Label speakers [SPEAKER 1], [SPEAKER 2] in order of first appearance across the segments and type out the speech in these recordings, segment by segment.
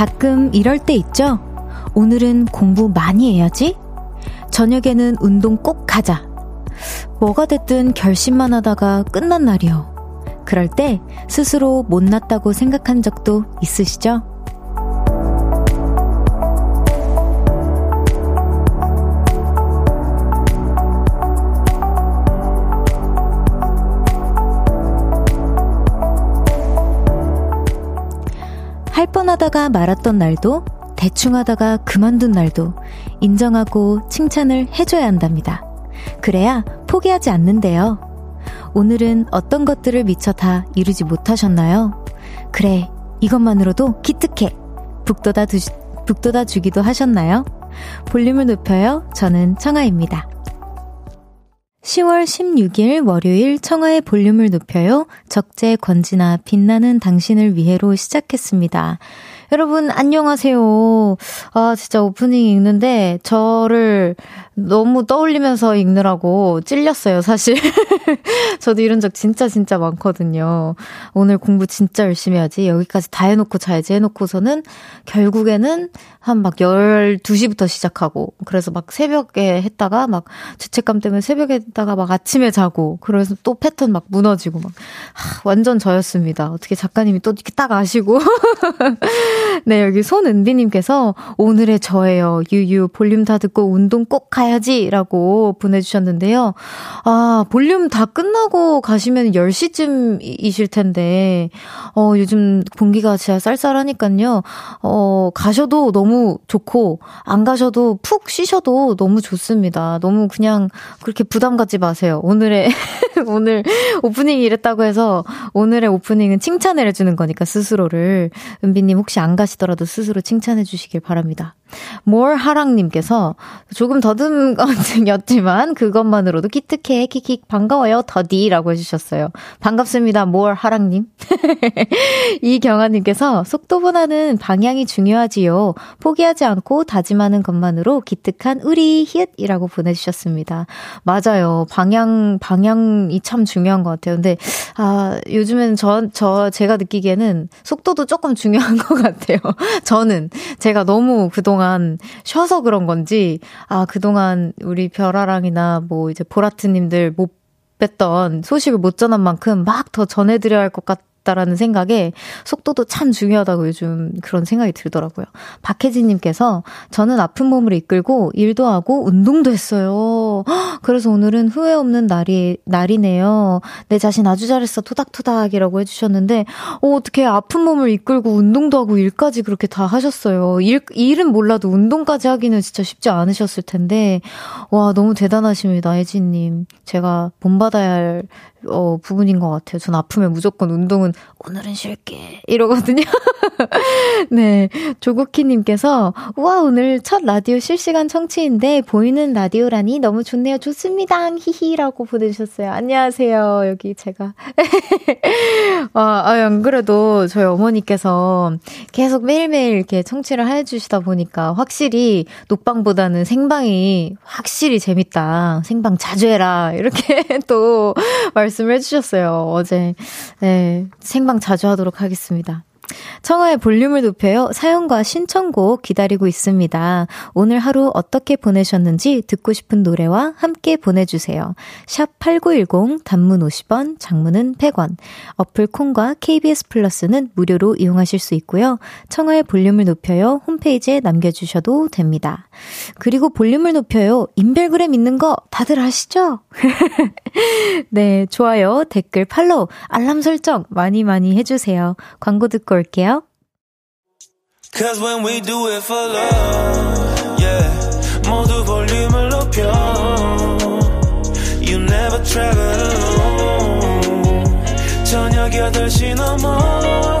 [SPEAKER 1] 가끔 이럴 때 있죠? 오늘은 공부 많이 해야지? 저녁에는 운동 꼭 가자. 뭐가 됐든 결심만 하다가 끝난 날이요. 그럴 때 스스로 못났다고 생각한 적도 있으시죠? 하다가 말았던 날도 대충 하다가 그만둔 날도 인정하고 칭찬을 해줘야 한답니다. 그래야 포기하지 않는데요. 오늘은 어떤 것들을 미처 다 이루지 못하셨나요? 그래, 이것만으로도 기특해. 북돋아, 두, 북돋아 주기도 하셨나요? 볼륨을 높여요. 저는 청아입니다. 10월 16일 월요일 청하의 볼륨을 높여요. 적재 권지나 빛나는 당신을 위해로 시작했습니다. 여러분, 안녕하세요. 아, 진짜 오프닝 읽는데, 저를 너무 떠올리면서 읽느라고 찔렸어요, 사실. 저도 이런 적 진짜 진짜 많거든요. 오늘 공부 진짜 열심히 하지. 여기까지 다 해놓고 자야지 해놓고서는 결국에는 한 막 12시부터 시작하고, 그래서 막 새벽에 했다가 막 죄책감 때문에 새벽에 했다가 막 아침에 자고, 그래서 또 패턴 막 무너지고 막, 하, 완전 저였습니다. 어떻게 작가님이 또 이렇게 딱 아시고. 네, 여기 손은비님께서 오늘의 저예요. 유유, 볼륨 다 듣고 운동 꼭 가야지. 라고 보내주셨는데요. 아, 볼륨 다 끝나고 가시면 10시쯤이실 텐데, 어, 요즘 공기가 진짜 쌀쌀하니까요. 어, 가셔도 너무 좋고, 안 가셔도 푹 쉬셔도 너무 좋습니다. 너무 그냥 그렇게 부담 갖지 마세요. 오늘의, 오늘 오프닝이 이랬다고 해서 오늘의 오프닝은 칭찬을 해주는 거니까 스스로를. 은비님 혹시 안 가시더라도 스스로 칭찬해 주시길 바랍니다. More 하랑님께서 조금 더듬 것이었지만 그것만으로도 기특해 키킥 반가워요 더디라고 해주셨어요. 반갑습니다 more 하랑님. 이경아님께서 속도보다는 방향이 중요하지요. 포기하지 않고 다짐하는 것만으로 기특한 우리 히읗이라고 보내주셨습니다. 맞아요. 방향 방향이 참 중요한 것 같아요. 근데 아 요즘엔 저저 제가 느끼기에는 속도도 조금 중요한 것 같아요. 저는 제가 너무 그동안 쉬어서 그런 건지, 아, 그동안 우리 별아랑이나 뭐 이제 보라트님들 못 뺐던 소식을 못 전한 만큼 막 더 전해드려야 할 것 같, 같다라는 생각에 속도도 참 중요하다고 요즘 그런 생각이 들더라고요. 박혜진님께서 저는 아픈 몸을 이끌고 일도 하고 운동도 했어요. 그래서 오늘은 후회 없는 날이, 날이네요. 내 자신 아주 잘했어. 토닥토닥이라고 해주셨는데, 어, 어떻게 아픈 몸을 이끌고 운동도 하고 일까지 그렇게 다 하셨어요. 일, 일은 몰라도 운동까지 하기는 진짜 쉽지 않으셨을 텐데, 와, 너무 대단하십니다. 혜진님. 제가 본받아야 할 어, 부분인 것 같아요. 전 아프면 무조건 운동은 오늘은 쉴게 이러거든요. 네, 조국희님께서 우와 오늘 첫 라디오 실시간 청취인데 보이는 라디오라니 너무 좋네요. 좋습니다. 히히라고 보내주셨어요. 안녕하세요. 여기 제가 아, 아, 안 그래도 저희 어머니께서 계속 매일매일 이렇게 청취를 해주시다 보니까 확실히 녹방보다는 생방이 확실히 재밌다. 생방 자주 해라. 이렇게 또 말 씀을 해주셨어요. 어제. 네. 생방 자주 하도록 하겠습니다. 청하의 볼륨을 높여요. 사연과 신청곡 기다리고 있습니다. 오늘 하루 어떻게 보내셨는지 듣고 싶은 노래와 함께 보내주세요. 샵 8910 단문 50원, 장문은 100원. 어플 콩과 KBS 플러스는 무료로 이용하실 수 있고요. 청하의 볼륨을 높여요. 홈페이지에 남겨주셔도 됩니다. 그리고 볼륨을 높여요. 인별그램 있는 거 다들 아시죠? 네, 좋아요, 댓글, 팔로우, 알람 설정 많이 많이 해주세요. 광고 듣고 올게요. Cause when we do it for love, yeah. 모두 볼륨을 높여. You never travel alone. 저녁 8시 넘어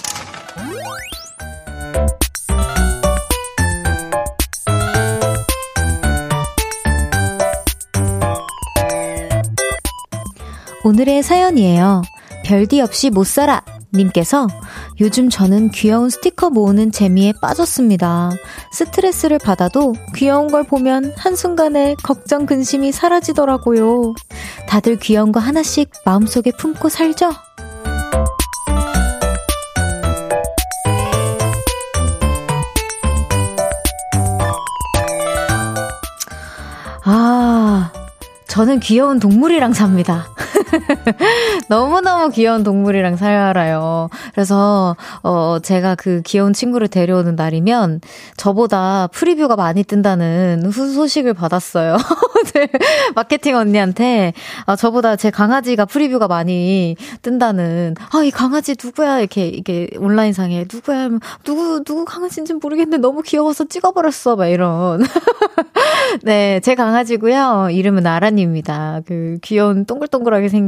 [SPEAKER 1] 오늘의 사연이에요. 별디 없이 못 살아. 님께서 요즘 저는 귀여운 스티커 모으는 재미에 빠졌습니다. 스트레스를 받아도 귀여운 걸 보면 한순간에 걱정, 근심이 사라지더라고요. 다들 귀여운 거 하나씩 마음속에 품고 살죠? 아, 저는 귀여운 동물이랑 삽니다. 너무너무 귀여운 동물이랑 살아요. 그래서, 어, 제가 그 귀여운 친구를 데려오는 날이면 저보다 프리뷰가 많이 뜬다는 후 소식을 받았어요. 네, 마케팅 언니한테, 아, 저보다 제 강아지가 프리뷰가 많이 뜬다는, 아, 이 강아지 누구야? 이렇게, 이게 온라인상에 누구야? 누구, 누구 강아지인지 모르겠는데 너무 귀여워서 찍어버렸어. 막 이런. 네, 제 강아지고요. 이름은 나라님입니다. 그 귀여운 동글동글하게 생긴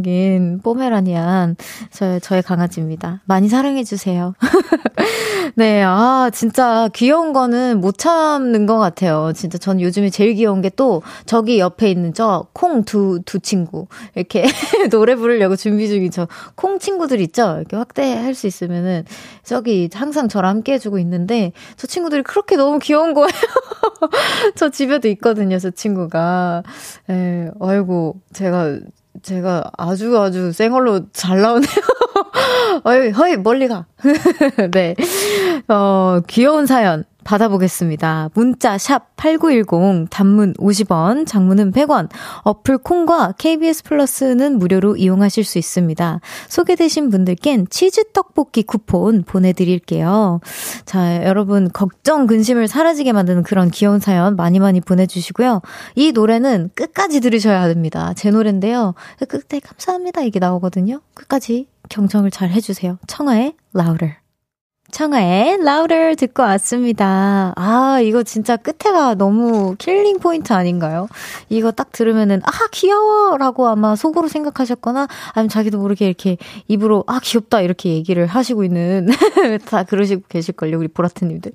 [SPEAKER 1] 포메라니안 저, 저의 강아지입니다. 많이 사랑해주세요. 네, 아, 진짜 귀여운 거는 못 참는 것 같아요. 진짜 전 요즘에 제일 귀여운 게 또 저기 옆에 있는 저 콩 두, 두 친구. 이렇게 노래 부르려고 준비 중인 저 콩 친구들 있죠? 이렇게 확대할 수 있으면은 저기 항상 저랑 함께 해주고 있는데 저 친구들이 그렇게 너무 귀여운 거예요. 저 집에도 있거든요, 저 친구가. 에, 아이고, 제가 제가 아주 아주 쌩얼로 잘 나오네요. 어이, 허이, 멀리 가. 네. 어, 귀여운 사연. 받아보겠습니다. 문자 샵 8910 단문 50원, 장문은 100원. 어플 콩과 KBS 플러스는 무료로 이용하실 수 있습니다. 소개되신 분들께는 치즈 떡볶이 쿠폰 보내 드릴게요. 자, 여러분 걱정 근심을 사라지게 만드는 그런 귀여운 사연 많이 많이 보내 주시고요. 이 노래는 끝까지 들으셔야 됩니다. 제 노래인데요. 끝에 감사합니다 이게 나오거든요. 끝까지 경청을 잘 해주세요. 청하의 Louder. 청하의 Louder 듣고 왔습니다. 아, 이거 진짜 끝에가 너무 killing 포인트 아닌가요? 이거 딱 들으면은, 아, 귀여워! 라고 아마 속으로 생각하셨거나, 아니면 자기도 모르게 이렇게 입으로, 아, 귀엽다! 이렇게 얘기를 하시고 있는, 다 그러시고 계실걸요, 우리 보라트님들.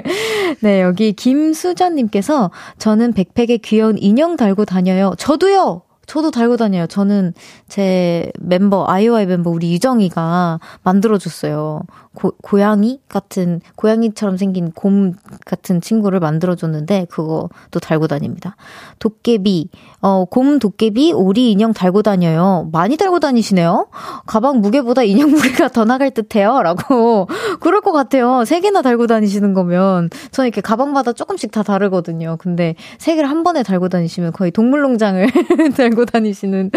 [SPEAKER 1] 네, 여기 김수전님께서, 저는 백팩에 귀여운 인형 달고 다녀요. 저도요! 저도 달고 다녀요. 저는 제 멤버, 아이오아이 멤버 우리 유정이가 만들어줬어요. 고, 고양이 같은, 고양이처럼 생긴 곰 같은 친구를 만들어 줬는데, 그거도 달고 다닙니다. 도깨비, 어, 곰, 도깨비, 오리 인형 달고 다녀요. 많이 달고 다니시네요? 가방 무게보다 인형 무게가 더 나갈 듯 해요. 라고. 그럴 것 같아요. 세 개나 달고 다니시는 거면. 저는 이렇게 가방마다 조금씩 다 다르거든요. 근데 세 개를 한 번에 달고 다니시면 거의 동물농장을 달고 다니시는.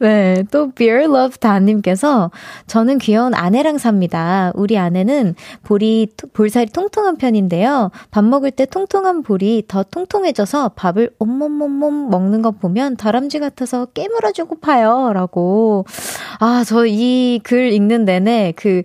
[SPEAKER 1] 네. 또, Beer Love 다님께서 저는 귀여운 아내랑 삽니다. 우리 아내는 볼이, 볼살이 통통한 편인데요. 밥 먹을 때 통통한 볼이 더 통통해져서 밥을 온몸몸몸 먹는 거 보면 다람쥐 같아서 깨물어주고 파요. 라고. 아, 저 이 글 읽는 내내 그,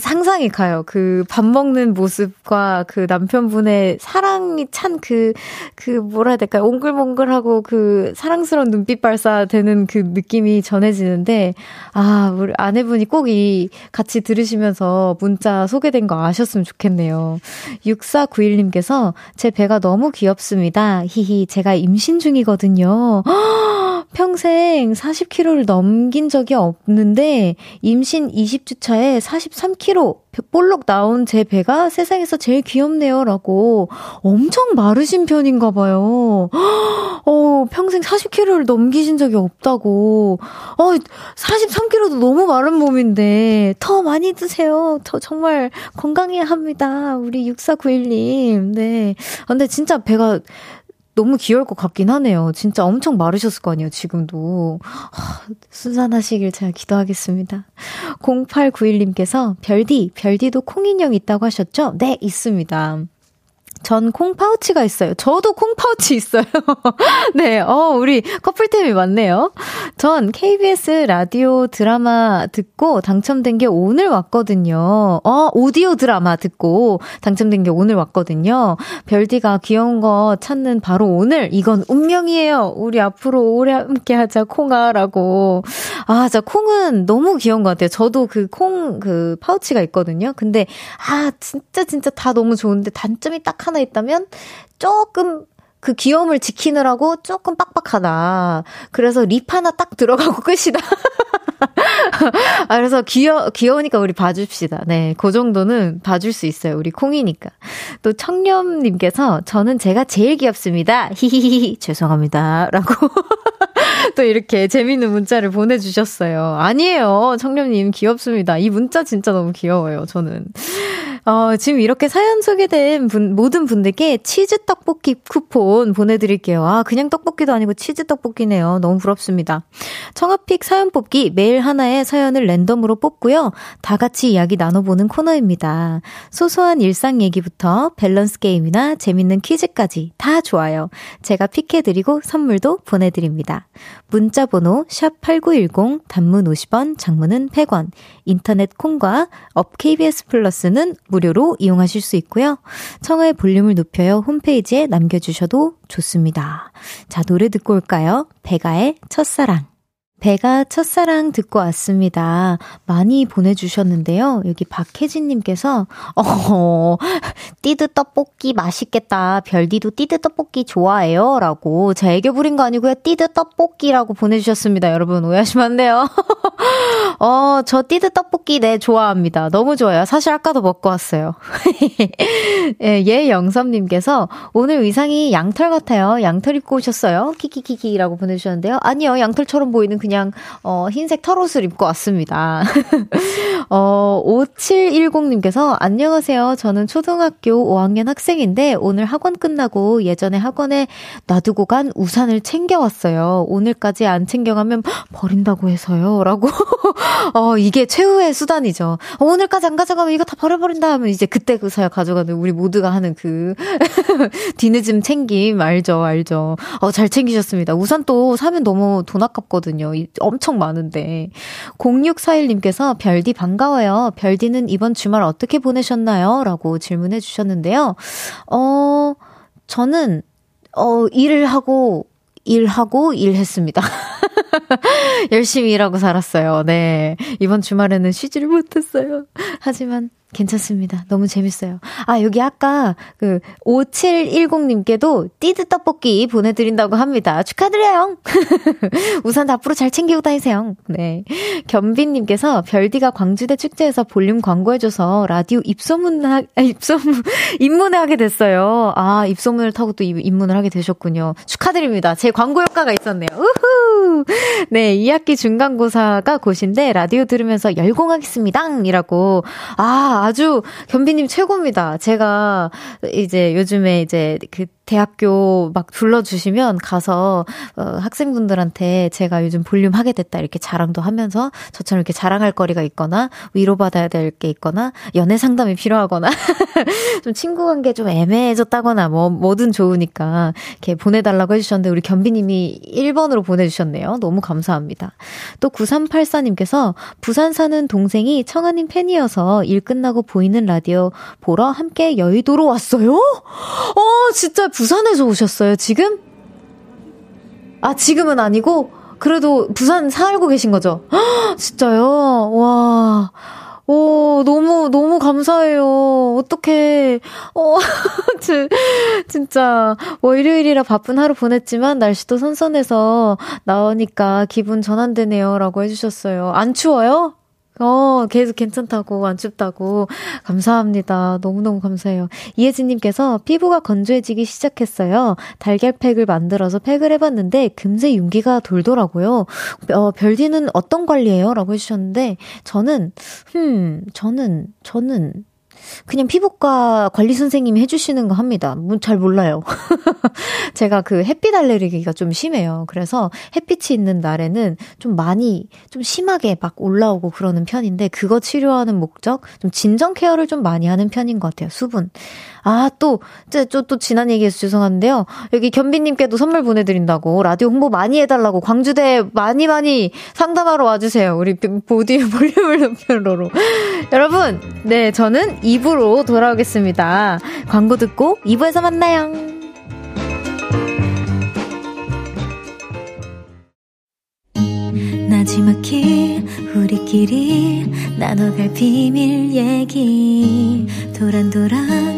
[SPEAKER 1] 상상이 가요. 그 밥 먹는 모습과 그 남편분의 사랑이 찬 그, 그 뭐라 해야 될까요? 옹글몽글하고 그 사랑스러운 눈빛 발사되는 그 느낌이 전해지는데, 아, 우리 아내분이 꼭 이 같이 들으시면서 문자 소개된 거 아셨으면 좋겠네요. 6491님께서 제 배가 너무 귀엽습니다. 히히, 제가 임신 중이거든요. 평생 40kg를 넘긴 적이 없는데, 임신 20주 차에 43kg 볼록 나온 제 배가 세상에서 제일 귀엽네요. 라고 엄청 마르신 편인가 봐요. 어, 평생 40kg를 넘기신 적이 없다고. 어, 43kg도 너무 마른 몸인데 더 많이 드세요. 더 정말 건강해야 합니다. 우리 6491님. 네. 아, 근데 진짜 배가 너무 귀여울 것 같긴 하네요. 진짜 엄청 마르셨을 거 아니에요, 지금도. 하, 순산하시길 제가 기도하겠습니다. 0891님께서 별디, 별디도 콩인형 있다고 하셨죠? 네, 있습니다. 전 콩파우치가 있어요. 저도 콩파우치 있어요. 네, 어, 우리 커플템이 많네요. 전 KBS 라디오 드라마 듣고 당첨된 게 오늘 왔거든요. 어, 오디오 드라마 듣고 당첨된 게 오늘 왔거든요. 별디가 귀여운 거 찾는 바로 오늘. 이건 운명이에요. 우리 앞으로 오래 함께 하자, 콩아 라고. 아, 자, 콩은 너무 귀여운 것 같아요. 저도 그 콩, 그 파우치가 있거든요. 근데, 아, 진짜, 진짜 다 너무 좋은데 단점이 딱 하나 있다면 조금 그 귀여움을 지키느라고 조금 빡빡하다. 그래서 립 하나 딱 들어가고 끝이다. 아, 그래서 귀여, 귀여우니까 우리 봐줍시다. 네. 그 정도는 봐줄 수 있어요. 우리 콩이니까. 또 청렴님께서 저는 제가 제일 귀엽습니다. 히히히. 죄송합니다. 라고. 또 이렇게 재밌는 문자를 보내주셨어요. 아니에요. 청렴님 귀엽습니다. 이 문자 진짜 너무 귀여워요. 저는. 어, 지금 이렇게 사연 소개된 분, 모든 분들께 치즈 떡볶이 쿠폰 보내드릴게요. 아, 그냥 떡볶이도 아니고 치즈 떡볶이네요. 너무 부럽습니다. 청아픽 사연 뽑기 매일 하나의 사연을 랜덤으로 뽑고요. 다 같이 이야기 나눠보는 코너입니다. 소소한 일상 얘기부터 밸런스 게임이나 재밌는 퀴즈까지 다 좋아요. 제가 픽해드리고 선물도 보내드립니다. 문자번호 샵8910 단문 50원, 장문은 100원, 인터넷 콩과 앱 KBS 플러스는 무료로 이용하실 수 있고요. 청하의 볼륨을 높여요 홈페이지에 남겨주셔도 좋습니다. 자, 노래 듣고 올까요? 백아의 첫사랑. 백아 첫사랑 듣고 왔습니다. 많이 보내주셨는데요. 여기 박혜진님께서, 어, 띠드 떡볶이 맛있겠다. 별디도 띠드 떡볶이 좋아해요. 라고. 제 애교 부린 거 아니고요. 띠드 떡볶이라고 보내주셨습니다. 여러분, 오해하시면 안 돼요. 어, 저 띠드 떡볶이 네, 좋아합니다. 너무 좋아요. 사실 아까도 먹고 왔어요. 예, 예영섭님께서, 오늘 의상이 양털 같아요. 양털 입고 오셨어요. 키키키키라고 보내주셨는데요. 아니요, 양털처럼 보이는 그 그냥 어 흰색 털옷을 입고 왔습니다. 어 5710님께서 안녕하세요. 저는 초등학교 5학년 학생인데 오늘 학원 끝나고 예전에 학원에 놔두고 간 우산을 챙겨왔어요. 오늘까지 안 챙겨가면 버린다고 해서요. 라고. 어 이게 최후의 수단이죠. 어, 오늘까지 안 가져가면 이거 다 버려버린다 하면 이제 그때 그사야 가져가는 우리 모두가 하는 그 뒤늦은 챙김 알죠 알죠. 어 잘 챙기셨습니다. 우산 또 사면 너무 돈 아깝거든요. 엄청 많은데. 0641님께서 별디 반가워요. 별디는 이번 주말 어떻게 보내셨나요? 라고 질문해 주셨는데요. 어, 저는, 어, 일을 하고, 일하고 일했습니다. 열심히 일하고 살았어요. 네. 이번 주말에는 쉬지를 못했어요. 하지만 괜찮습니다. 너무 재밌어요. 아, 여기 아까 그 5710님께도 띠드 떡볶이 보내드린다고 합니다. 축하드려요. 우산 앞으로 잘 챙기고 다니세요. 네. 겸빈님께서 별디가 광주대 축제에서 볼륨 광고해줘서 라디오 입소문, 하, 아, 입소문, 입문을 하게 됐어요. 아, 입소문을 타고 또 입문을 하게 되셨군요. 축하드립니다. 제 광고 효과가 있었네요. 우후! 네, 2학기 중간고사가 곧인데 라디오 들으면서 열공하겠습니다. 이라고. 아, 아주 견비님 최고입니다. 제가 이제 요즘에 이제 그 대학교 막 불러주시면 가서 어, 학생분들한테 제가 요즘 볼륨 하게 됐다 이렇게 자랑도 하면서 저처럼 이렇게 자랑할 거리가 있거나 위로받아야 될 게 있거나 연애 상담이 필요하거나 좀 친구 관계 좀 애매해졌다거나 뭐 뭐든 좋으니까 이렇게 보내달라고 해주셨는데 우리 견비님이 1번으로 보내주셨네요. 너무 감사합니다. 또 9384님께서 부산 사는 동생이 청아님 팬이어서 일 끝나 고 보이는 라디오 보러 함께 여의도로 왔어요? 어 진짜 부산에서 오셨어요, 지금? 아, 지금은 아니고? 그래도 부산 살고 계신 거죠? 진짜요? 와. 오, 너무, 너무 감사해요. 어떡해. 어, 진짜, 월요일이라 바쁜 하루 보냈지만, 날씨도 선선해서 나오니까 기분 전환되네요. 라고 해주셨어요. 안 추워요? 어, 계속 괜찮다고, 안 춥다고. 감사합니다. 너무너무 감사해요. 이혜진님께서 피부가 건조해지기 시작했어요. 달걀팩을 만들어서 팩을 해봤는데, 금세 윤기가 돌더라고요. 어, 별디는 어떤 관리예요? 라고 해주셨는데, 저는, 음, 저는, 저는, 그냥 피부과 관리 선생님이 해주시는 거 합니다. 뭐잘 몰라요. 제가 그 햇빛 알레르기가 좀 심해요. 그래서 햇빛이 있는 날에는 좀 많이, 좀 심하게 막 올라오고 그러는 편인데, 그거 치료하는 목적? 좀 진정 케어를 좀 많이 하는 편인 것 같아요. 수분. 아, 또, 저, 또 지난 얘기해서 죄송한데요. 여기 견비님께도 선물 보내드린다고, 라디오 홍보 많이 해달라고, 광주대 많이 많이 상담하러 와주세요. 우리 보디 볼륨을 높여로. 여러분, 네, 저는 2부로 돌아오겠습니다. 광고 듣고 2부에서 만나요. 나지막히 우리끼리 나눠갈 비밀 얘기 도란도란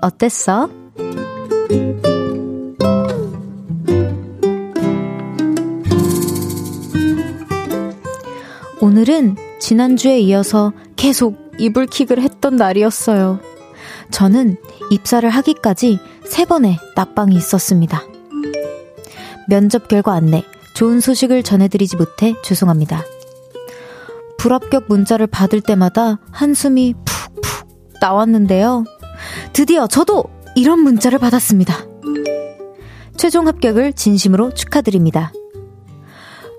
[SPEAKER 1] 어땠어? 오늘은 지난주에 이어서 계속 이불킥을 했던 날이었어요. 저는 입사를 하기까지 세 번의 낮방이 있었습니다. 면접 결과 안내, 좋은 소식을 전해드리지 못해 죄송합니다. 불합격 문자를 받을 때마다 한숨이 푹푹 나왔는데요. 드디어 저도 이런 문자를 받았습니다. 최종 합격을 진심으로 축하드립니다.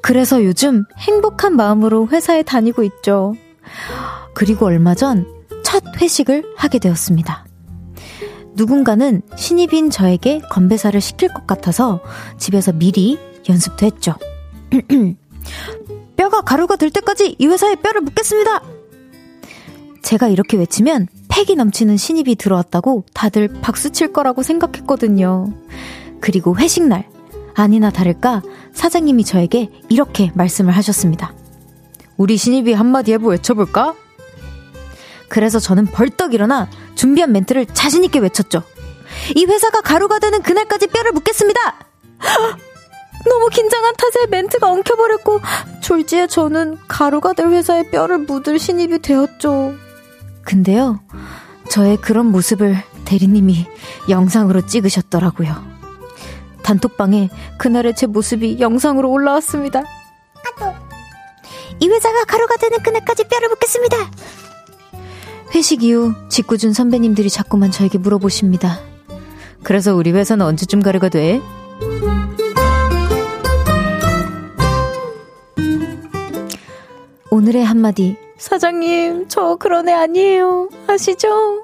[SPEAKER 1] 그래서 요즘 행복한 마음으로 회사에 다니고 있죠. 그리고 얼마 전 첫 회식을 하게 되었습니다. 누군가는 신입인 저에게 건배사를 시킬 것 같아서 집에서 미리 연습도 했죠. 뼈가 가루가 될 때까지 이 회사에 뼈를 묻겠습니다! 제가 이렇게 외치면 패기 넘치는 신입이 들어왔다고 다들 박수 칠 거라고 생각했거든요. 그리고 회식날, 아니나 다를까 사장님이 저에게 이렇게 말씀을 하셨습니다. 우리 신입이 한마디 해보 외쳐볼까? 그래서 저는 벌떡 일어나 준비한 멘트를 자신있게 외쳤죠. 이 회사가 가루가 되는 그날까지 뼈를 묻겠습니다! 너무 긴장한 탓에 멘트가 엉켜버렸고, 졸지에 저는 가루가 될 회사에 뼈를 묻을 신입이 되었죠. 근데요, 저의 그런 모습을 대리님이 영상으로 찍으셨더라고요. 단톡방에 그날의 제 모습이 영상으로 올라왔습니다. 이 회사가 가루가 되는 그날까지 뼈를 묻겠습니다. 회식 이후 직구준 선배님들이 자꾸만 저에게 물어보십니다. 그래서 우리 회사는 언제쯤 가루가 돼? 오늘의 한마디 사장님, 저 그런 애 아니에요. 아시죠?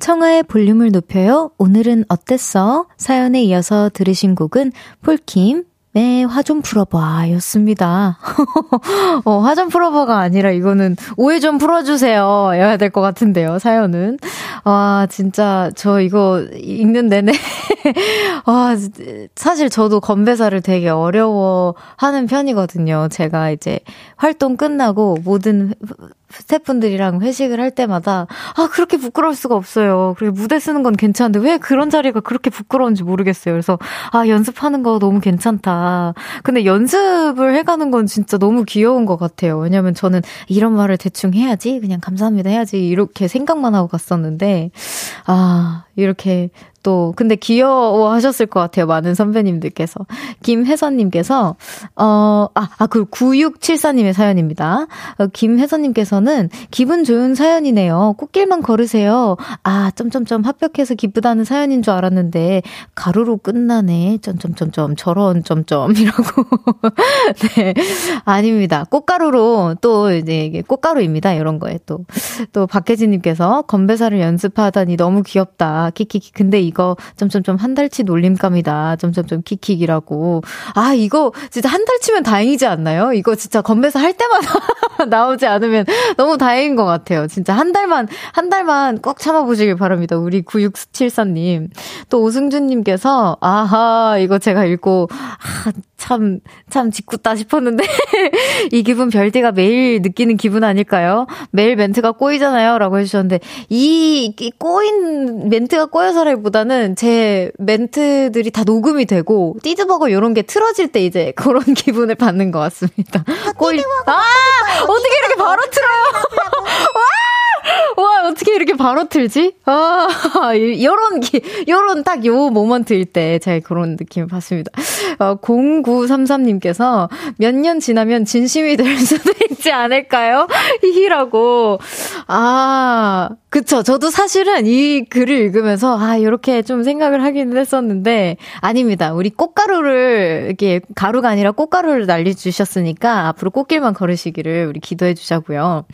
[SPEAKER 1] 청하의 볼륨을 높여요. 오늘은 어땠어? 사연에 이어서 들으신 곡은 폴킴, 네, 화 좀 풀어봐. 였습니다. 어, 화 좀 풀어봐가 아니라 이거는 오해 좀 풀어주세요. 여야 될 것 같은데요, 사연은. 와, 진짜, 저 이거 읽는 내내. 와, 사실 저도 건배사를 되게 어려워 하는 편이거든요. 제가 이제 활동 끝나고 모든 스태프분들이랑 회식을 할 때마다 아 그렇게 부끄러울 수가 없어요. 그리고 무대 쓰는 건 괜찮은데 왜 그런 자리가 그렇게 부끄러운지 모르겠어요. 그래서 아 연습하는 거 너무 괜찮다. 근데 연습을 해가는 건 진짜 너무 귀여운 것 같아요. 왜냐면 저는 이런 말을 대충 해야지 그냥 감사합니다 해야지 이렇게 생각만 하고 갔었는데 아 이렇게 또 근데 귀여워 하셨을 것 같아요. 많은 선배님들께서 김혜선님께서 어 아 아 그 9674님의 사연입니다. 어, 김혜선님께서는 기분 좋은 사연이네요. 꽃길만 걸으세요. 아 점점점 합격해서 기쁘다는 사연인 줄 알았는데 가루로 끝나네. 점점점점 저런 점점이라고 네 아닙니다. 꽃가루로 또 이제 꽃가루입니다. 이런 거에 또 또 박혜진님께서 건배사를 연습하다니 너무 귀엽다. 키키키 근데 이거 점점점 한 달치 놀림감이다. 점점점 킥킥이라고. 아, 이거 진짜 한 달치면 다행이지 않나요? 이거 진짜 건배사 할 때마다 나오지 않으면 너무 다행인 것 같아요. 진짜 한 달만, 한 달만 꼭 참아보시길 바랍니다. 우리 9674님. 또 오승준님께서, 아하, 이거 제가 읽고, 아, 참, 참 짓궂다 싶었는데, 이 기분 별디가 매일 느끼는 기분 아닐까요? 매일 멘트가 꼬이잖아요? 라고 해주셨는데, 이, 이 꼬인 멘트 가 꼬여서라기보다는 제 멘트들이 다 녹음이 되고, 띠드버거 요런 게 틀어질 때 이제 그런 기분을 받는 것 같습니다. 꼬이, 아! 어떻게 이렇게 바로 틀어요? 와! 와, 어떻게 이렇게 바로 틀지? 아, 요런, 기, 요런 딱 요 모먼트일 때 제가 그런 느낌을 받습니다. 어, 0933님께서 몇 년 지나면 진심이 될 수도 있지 않을까요? 히히라고. 아, 그쵸. 저도 사실은 이 글을 읽으면서, 아, 이렇게 좀 생각을 하기는 했었는데, 아닙니다. 우리 꽃가루를, 이렇게, 가루가 아니라 꽃가루를 날려주셨으니까, 앞으로 꽃길만 걸으시기를 우리 기도해 주자고요.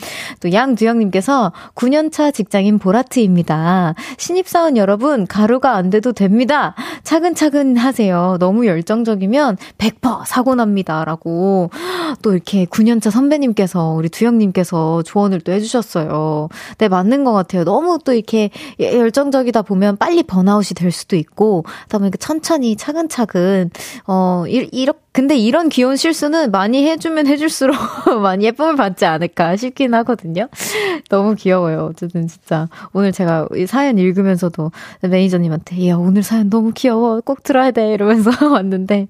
[SPEAKER 1] 또 양두영님께서 9년 차 직장인 보라트입니다. 신입사원 여러분, 가루가 안 돼도 됩니다. 차근차근 하세요. 너무 열정적이면 100% 사고 납니다. 라고, 또 이렇게 9년차 선배님께서, 우리 두영님께서 조언을 또 해주셨어요. 네, 맞는 것 같아요. 너무 또 이렇게 열정적이다 보면 빨리 번아웃이 될 수도 있고, 그다음에 천천히 차근차근 어 이렇게 근데 이런 귀여운 실수는 많이 해주면 해줄수록 많이 예쁨을 받지 않을까 싶긴 하거든요. 너무 귀여워요. 어쨌든 진짜 오늘 제가 이 사연 읽으면서도 매니저님한테 야 오늘 사연 너무 귀여워 꼭 들어야 돼 이러면서 왔는데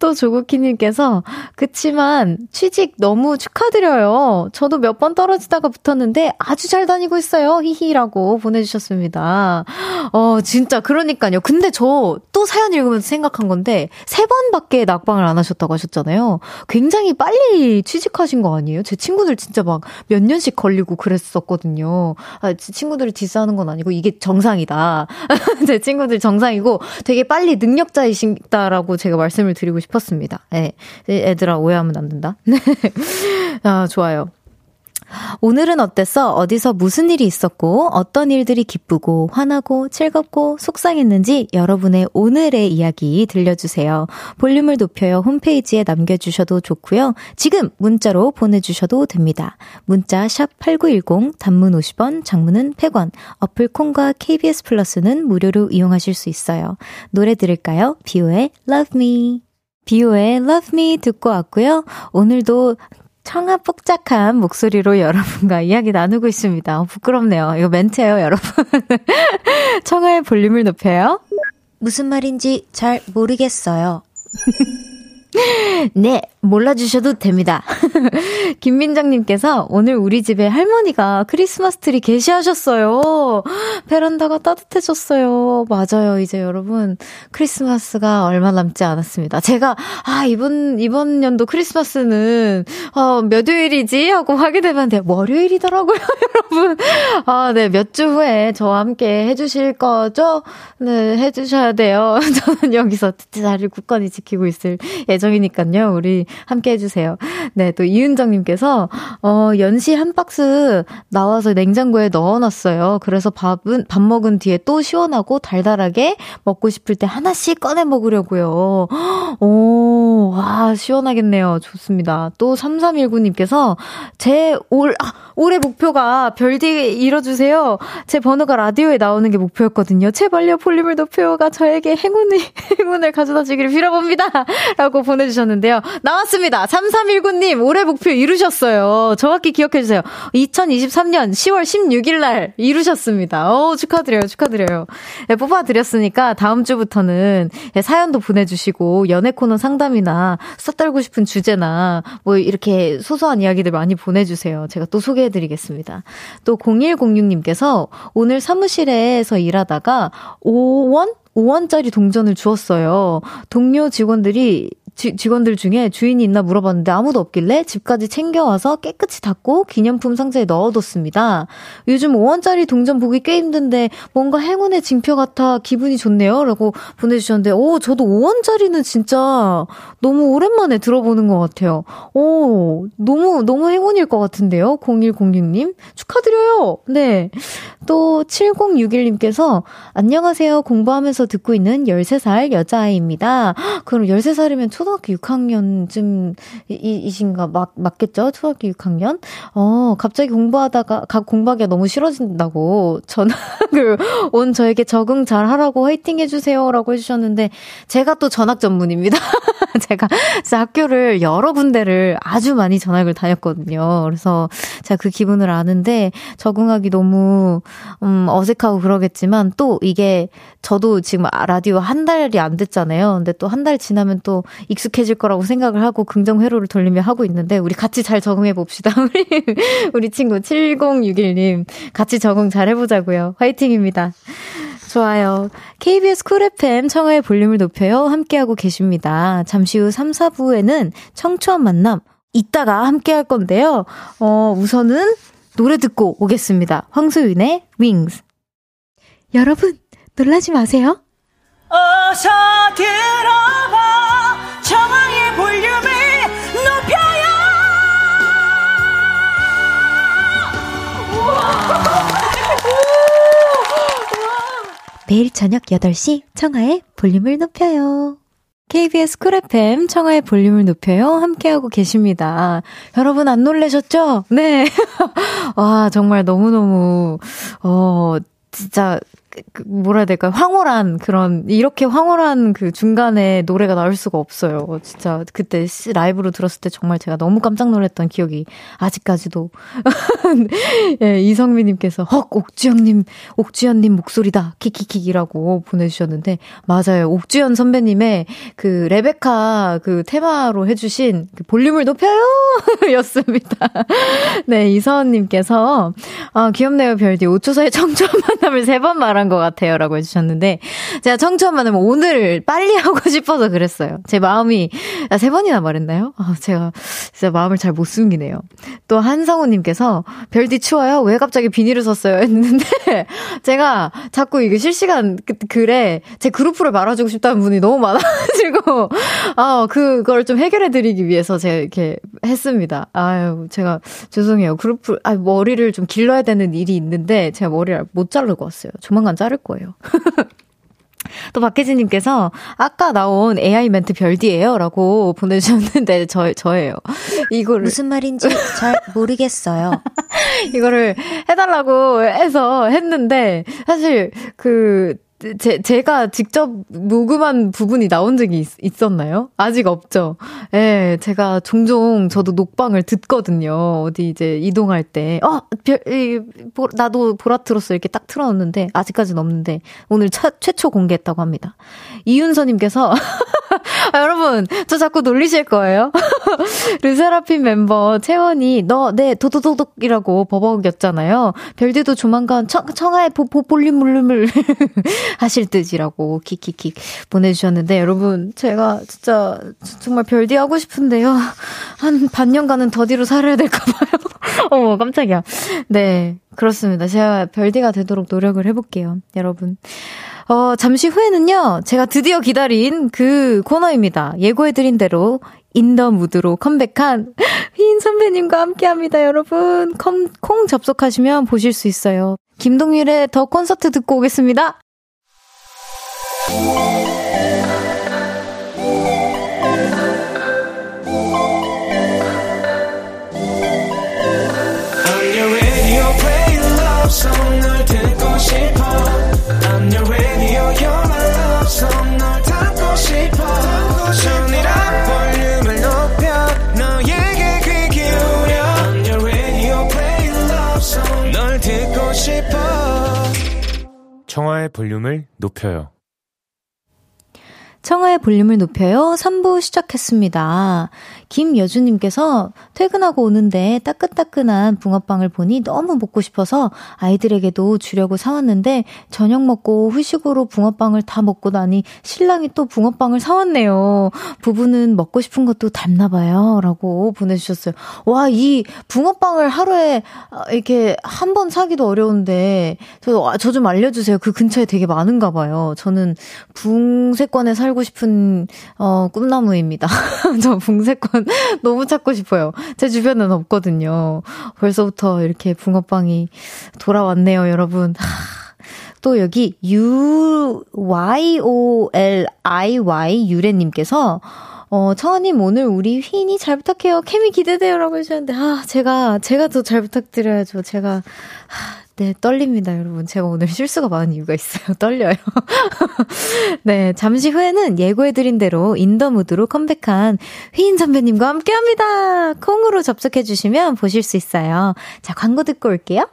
[SPEAKER 1] 또 조국희님께서 그치만 취직 너무 축하드려요. 저도 몇 번 떨어지다가 붙었는데 아주 잘 다니고 있어요. 히히라고 보내주셨습니다. 어 진짜 그러니까요. 근데 저 또 사연 읽으면서 생각한 건데 세 번밖에 낙방을 안 하셨다고 하셨잖아요. 굉장히 빨리 취직하신 거 아니에요? 제 친구들 진짜 막 몇 년씩 걸리고 그랬었거든요. 아, 제 친구들을 디스하는 건 아니고 이게 정상이다. 제 친구들 정상이고 되게 빨리 능력자이시다라고 제가 말씀을 드리고 싶었습니다. 예. 애들아 오해하면 안 된다. 아, 좋아요. 오늘은 어땠어? 어디서 무슨 일이 있었고, 어떤 일들이 기쁘고, 화나고, 즐겁고, 속상했는지 여러분의 오늘의 이야기 들려주세요. 볼륨을 높여요. 홈페이지에 남겨주셔도 좋고요. 지금 문자로 보내주셔도 됩니다. 문자 샵8910, 단문 50원, 장문은 100원, 어플 콩과 KBS 플러스는 무료로 이용하실 수 있어요. 노래 들을까요? 비오의 Love Me. 비오의 Love Me 듣고 왔고요. 오늘도 청아복잡한 목소리로 여러분과 이야기 나누고 있습니다. 어, 부끄럽네요. 이거 멘트예요, 여러분. 청아의 볼륨을 높여요. 무슨 말인지 잘 모르겠어요. 네, 몰라주셔도 됩니다. 김민정님께서 오늘 우리 집에 할머니가 크리스마스 트리 게시하셨어요. 베란다가 따뜻해졌어요. 맞아요. 이제 여러분, 크리스마스가 얼마 남지 않았습니다. 제가, 아, 이번, 이번 연도 크리스마스는, 어, 몇 요일이지? 하고 확인해봤는데, 월요일이더라고요, 여러분. 아, 네, 몇 주 후에 저와 함께 해주실 거죠? 네, 해주셔야 돼요. 저는 여기서 자리를 굳건히 지키고 있을 예정이니까요. 우리 함께 해주세요. 네, 또 이은정님께서, 어, 연시 한 박스 나와서 냉장고에 넣어놨어요. 그래서 밥은, 밥 먹은 뒤에 또 시원하고 달달하게 먹고 싶을 때 하나씩 꺼내 먹으려고요. 오, 와, 시원하겠네요. 좋습니다. 또 3319님께서 제 올, 아, 올해 목표가 별디 이뤄주세요. 제 번호가 라디오에 나오는 게 목표였거든요. 제발요, 볼륨을 높여가 저에게 행운을, 행운을 가져다 주기를 빌어봅니다. 라고 보내주셨는데요. 나왔 습니다. 3319님, 올해 목표 이루셨어요. 정확히 기억해주세요. 2023년 10월 16일 날 이루셨습니다. 어 축하드려요, 축하드려요. 네, 뽑아드렸으니까 다음 주부터는 네, 사연도 보내주시고, 연애 코너 상담이나 써떨고 싶은 주제나, 뭐 이렇게 소소한 이야기들 많이 보내주세요. 제가 또 소개해드리겠습니다. 또 0106님께서 오늘 사무실에서 일하다가 5원? 5원짜리 동전을 주었어요. 동료 직원들이 지, 직원들 중에 주인이 있나 물어봤는데 아무도 없길래 집까지 챙겨와서 깨끗이 닦고 기념품 상자에 넣어뒀습니다. 요즘 5원짜리 동전 보기 꽤 힘든데 뭔가 행운의 징표 같아 기분이 좋네요. 라고 보내주셨는데, 오, 저도 5원짜리는 진짜 너무 오랜만에 들어보는 것 같아요. 오, 너무, 너무 행운일 것 같은데요. 0106님. 축하드려요. 네. 또 7061님께서 안녕하세요. 공부하면서 듣고 있는 13살 여자아이입니다. 그럼 13살이면 초 초등학교 6학년쯤 이신가 맞, 맞겠죠? 초등학교 6학년? 어, 갑자기 공부하다가, 공부하기가 너무 싫어진다고 전학을 온 저에게 적응 잘 하라고 화이팅 해 주세요. 라고 해 주셨는데, 제가 또 전학 전문입니다. 제가 학교를 여러 군데를 아주 많이 전학을 다녔거든요. 그래서 제가 그 기분을 아는데, 적응하기 너무, 음, 어색하고 그러겠지만, 또 이게 저도 지금 라디오 한 달이 안 됐잖아요. 근데 또 한 달 지나면 또 익숙해질 거라고 생각을 하고 긍정 회로를 돌리며 하고 있는데 우리 같이 잘 적응해 봅시다. 우리 우리 친구 7061님 같이 적응 잘 해보자고요. 화이팅입니다. 좋아요. KBS 쿨 FM 청하의 볼륨을 높여요. 함께하고 계십니다. 잠시 후 3, 4부에는 청초한 만남 이따가 함께 할 건데요. 어, 우선은 노래 듣고 오겠습니다. 황소윤의 Wings. 여러분, 놀라지 마세요. 어서 들어봐 볼륨을 매일 저녁 8시 청하의 볼륨을 높여요 KBS 쿨 FM 청하의 볼륨을 높여요 함께하고 계십니다. 여러분 안 놀라셨죠? 네. 와 정말 너무너무 어 진짜 그 뭐라 해야 될까요? 황홀한 그런 이렇게 황홀한 그 중간에 노래가 나올 수가 없어요. 진짜 그때 라이브로 들었을 때 정말 제가 너무 깜짝 놀랐던 기억이 아직까지도 예, 이성민 님께서 헉 옥주현 님 옥주현 님 목소리다 키키키키라고 보내 주셨는데 맞아요. 옥주현 선배님의 그 레베카 그 테마로 해 주신 그 볼륨을 높여요 였습니다. 네 이서원님께서 아 귀엽네요 별디 5초 사이 청초한 만남을 세 번 말한 것 같아요. 라고 해주셨는데, 제가 청초한 만남 오늘 빨리 하고 싶어서 그랬어요. 제 마음이, 아, 세 번이나 말했나요? 아, 제가 진짜 마음을 잘 못 숨기네요. 또 한성우님께서, 별디 추워요? 왜 갑자기 비닐을 썼어요? 했는데, 제가 자꾸 이게 실시간 그, 글에 제 그룹프를 말아주고 싶다는 분이 너무 많아가지고, 아, 그걸 좀 해결해드리기 위해서 제가 이렇게 했습니다. 아유, 제가 죄송해요. 그룹프, 아, 머리를 좀 길러야 되는 일이 있는데, 제가 머리를 못 자르고 왔어요. 조만간 자를 거예요. 또 박혜진님께서 아까 나온 AI 멘트 별디예요 라고 보내주셨는데 저, 저예요. 이거를.
[SPEAKER 2] 무슨 말인지 잘 모르겠어요.
[SPEAKER 1] 이거를 해달라고 해서 했는데 사실 그 제, 제가 직접 녹음한 부분이 나온 적이 있, 었나요 아직 없죠. 예, 제가 종종 저도 녹방을 듣거든요. 어디 이제 이동할 때. 어, 별, 이, 보, 나도 보라트로스 이렇게 딱 틀어놓는데, 아직까지는 없는데, 오늘 차, 최초 공개했다고 합니다. 이윤서님께서, 아, 여러분, 저 자꾸 놀리실 거예요. 르세라핌 멤버 채원이, 너, 네, 도도도독이라고 버벅였잖아요. 별디도 조만간 청, 청하의 보, 보, 볼륨 물름을 하실 듯이라고 킥킥킥 보내주셨는데 여러분 제가 진짜 정말 별디 하고 싶은데요. 한 반년간은 더디로 살아야 될까봐요. 어머 깜짝이야. 네 그렇습니다. 제가 별디가 되도록 노력을 해볼게요. 여러분. 어, 잠시 후에는요, 제가 드디어 기다린 그 코너입니다. 예고해드린 대로 In The Mood로 컴백한 휘인 선배님과 함께 합니다, 여러분. 컴, 콩 접속하시면 보실 수 있어요. 김동률의 The Concert 듣고 오겠습니다.
[SPEAKER 3] 청하의 볼륨을 높여요.
[SPEAKER 1] 청하의 볼륨을 높여요. 3부 시작했습니다. 김여주님께서 퇴근하고 오는데 따끈따끈한 붕어빵을 보니 너무 먹고 싶어서 아이들에게도 주려고 사왔는데 저녁 먹고 후식으로 붕어빵을 다 먹고 나니 신랑이 또 붕어빵을 사왔네요. 부부는 먹고 싶은 것도 닮나 봐요. 라고 보내주셨어요. 와, 이 붕어빵을 하루에 이렇게 한 번 사기도 어려운데 저좀 알려주세요. 그 근처에 되게 많은가 봐요. 저는 붕세권에 살고 싶은 어, 꿈나무입니다. 저 붕세권 너무 찾고 싶어요. 제 주변은 없거든요. 벌써부터 이렇게 붕어빵이 돌아왔네요, 여러분. 또 여기 U Y O L I Y 유래님께서 어, 청아님, 오늘 우리 휘인이 잘 부탁해요. 케미 기대돼요라고 해주셨는데, 아, 제가, 제가 더 잘 부탁드려야죠. 제가, 아, 네, 떨립니다, 여러분. 제가 오늘 실수가 많은 이유가 있어요. 떨려요. 네, 잠시 후에는 예고해드린 대로 인더무드로 컴백한 휘인 선배님과 함께 합니다. 콩으로 접속해주시면 보실 수 있어요. 자, 광고 듣고 올게요.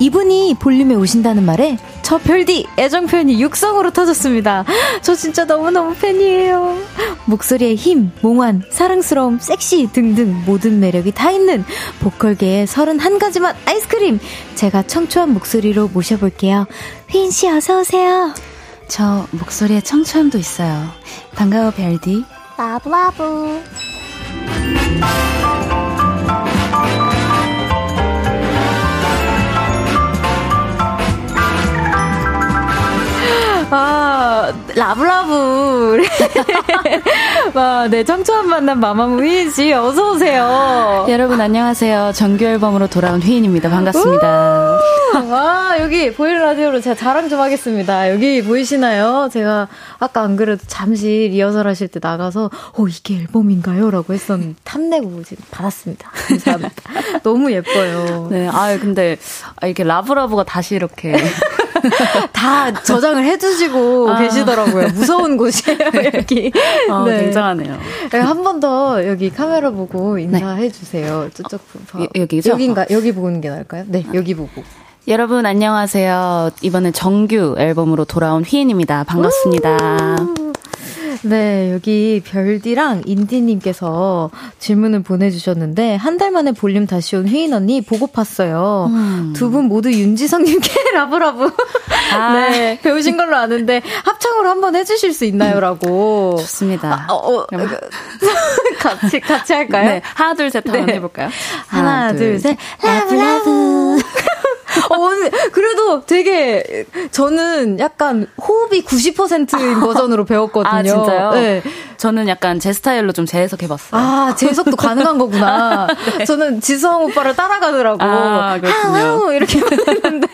[SPEAKER 1] 이분이 볼륨에 오신다는 말에 저 별디 애정 표현이 육성으로 터졌습니다. 저 진짜 너무너무 팬이에요. 목소리에 힘, 몽환, 사랑스러움, 섹시 등등 모든 매력이 다 있는 보컬계의 31가지 맛 아이스크림. 제가 청초한 목소리로 모셔볼게요. 휘인 씨 어서 오세요.
[SPEAKER 4] 저 목소리에 청초함도 있어요. 반가워 별디.
[SPEAKER 2] 라브라브.
[SPEAKER 1] 아, 라브라브. 와, 네, 청초한 만남 마마무 휘인 씨, 어서 오세요.
[SPEAKER 4] 여러분, 안녕하세요. 정규 앨범으로 돌아온 휘인입니다. 반갑습니다.
[SPEAKER 1] 와, 여기 보이는 라디오로 제가 자랑 좀 하겠습니다. 여기 보이시나요? 제가 아까 안 그래도 잠시 리허설 하실 때 나가서, 어, 이게 앨범인가요? 라고 했었는데, 탐내고 지금 받았습니다. 감사합니다. 너무 예뻐요.
[SPEAKER 4] 네, 아 근데, 아, 이렇게 라브라브가 다시 이렇게.
[SPEAKER 1] 다 저장을 해두시고 아. 계시더라고요. 무서운 곳이에요, 여기.
[SPEAKER 4] 아, 네. 굉장하네요.
[SPEAKER 1] 네, 한번 더 여기 카메라 보고 인사해 네. 주세요. 저쪽 어,
[SPEAKER 4] 여기죠?
[SPEAKER 1] 여긴가 여기 보는 게 나을까요? 네, 여기 보고.
[SPEAKER 4] 여러분 안녕하세요. 이번에 정규 앨범으로 돌아온 휘인입니다. 반갑습니다.
[SPEAKER 1] 네, 여기 별디랑 인디님께서 질문을 보내주셨는데, 한 달 만에 볼륨 다시 온 휘인 언니 보고팠어요. 음. 두분 모두 윤지성님께 라브라브. 아. 네, 배우신 걸로 아는데, 합창으로 한번 해주실 수 있나요? 라고.
[SPEAKER 4] 좋습니다.
[SPEAKER 1] 아, 어, 어, 같이, 같이 할까요? 네,
[SPEAKER 4] 하나, 둘, 셋 한번 네. 해볼까요?
[SPEAKER 1] 하나, 하나 둘, 둘, 셋. 라브라브. 어, 그래도 되게 저는 약간 호흡이 90%인 버전으로 배웠거든요. 아,
[SPEAKER 4] 진짜요? 네. 저는 약간 제 스타일로 좀 재해석해봤어요.
[SPEAKER 1] 아, 재해석도 가능한 거구나. 네. 저는 지성 오빠를 따라가더라고. 아, 그렇군요. 이렇게 했는데.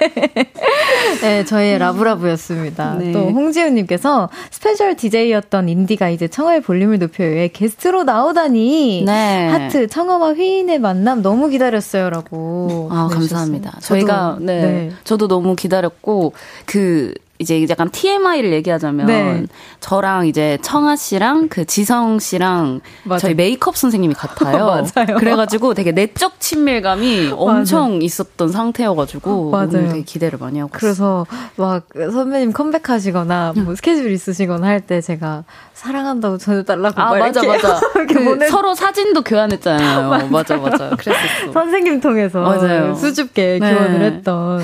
[SPEAKER 1] 네, 저의 라브라브였습니다. 네. 또 홍지훈님께서 special DJ였던 인디가 이제 청하의 볼륨을 높여요에 게스트로 나오다니. 네. 하트, 청하와 휘인의 만남 너무 기다렸어요 라고.
[SPEAKER 4] 아, 감사합니다. 저희가, 네, 네. 저도 너무 기다렸고, 그, 이제 약간 TMI를 얘기하자면 네. 저랑 이제 청하 씨랑 그 지성 씨랑 맞아. 저희 메이크업 선생님이 같아요. 맞아요. 그래가지고 되게 내적 친밀감이 엄청 맞아. 있었던 상태여가지고 맞아요. 오늘 되게 기대를 많이 하고
[SPEAKER 1] 그래서 막 선배님 컴백하시거나 뭐 스케줄 있으시거나 할 때 제가 사랑한다고 전해달라고
[SPEAKER 4] 아 맞아 맞아 그 보내... 서로 사진도 교환했잖아요 맞아 맞아. 그랬었어
[SPEAKER 1] 선생님 통해서 맞아요. 수줍게 네. 교환을 했던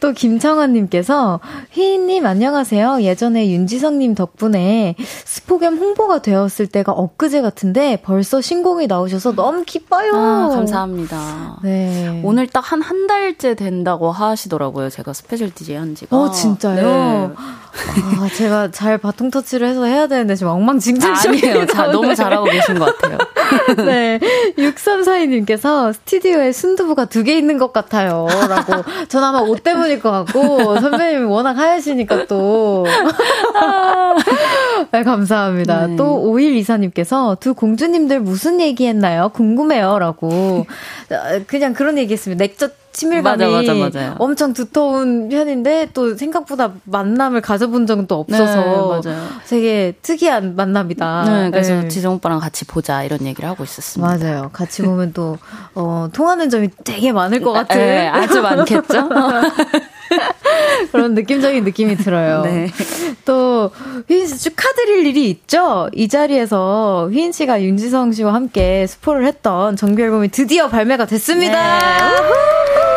[SPEAKER 1] 또 김창환님께서 휘인님 안녕하세요. 예전에 윤지성님 덕분에 스포겸 홍보가 되었을 때가 엊그제 같은데 벌써 신곡이 나오셔서 너무 기뻐요.
[SPEAKER 4] 아, 감사합니다. 네. 오늘 딱 한 한 달째 된다고 하시더라고요. 제가 special DJ 한 지가.
[SPEAKER 1] 어 진짜요? 네. 아, 제가 잘 바통 터치를 해서 해야 되는데 지금 엉망진창이에요.
[SPEAKER 4] 자, 너무 잘하고 계신 것 같아요.
[SPEAKER 1] 네. 6342님께서 스튜디오에 순두부가 두 개 있는 것 같아요. 라고. 전 아마 옷 때문일 것 같고, 선배님이 워낙 하얘시니까 또. 네, 감사합니다. 네. 또 5124님께서 두 공주님들 무슨 얘기 했나요? 궁금해요. 라고. 그냥 그런 얘기 했습니다. 넥젓 친밀감이 맞아, 맞아, 맞아요. 엄청 두터운 편인데 또 생각보다 만남을 가져본 적은 또 없어서 네, 되게 특이한 만남이다.
[SPEAKER 4] 네, 그래서 네. 지성 오빠랑 같이 보자 이런 얘기를 하고 있었습니다.
[SPEAKER 1] 맞아요. 같이 보면 또 어, 통하는 점이 되게 많을 것 같은. 네,
[SPEAKER 4] 아주 많겠죠.
[SPEAKER 1] 그런 느낌적인 느낌이 들어요. 네. 또 휘인 씨 축하드릴 일이 있죠. 이 자리에서 휘인 씨가 윤지성 씨와 함께 스포를 했던 정규 앨범이 드디어 발매가 됐습니다. 네.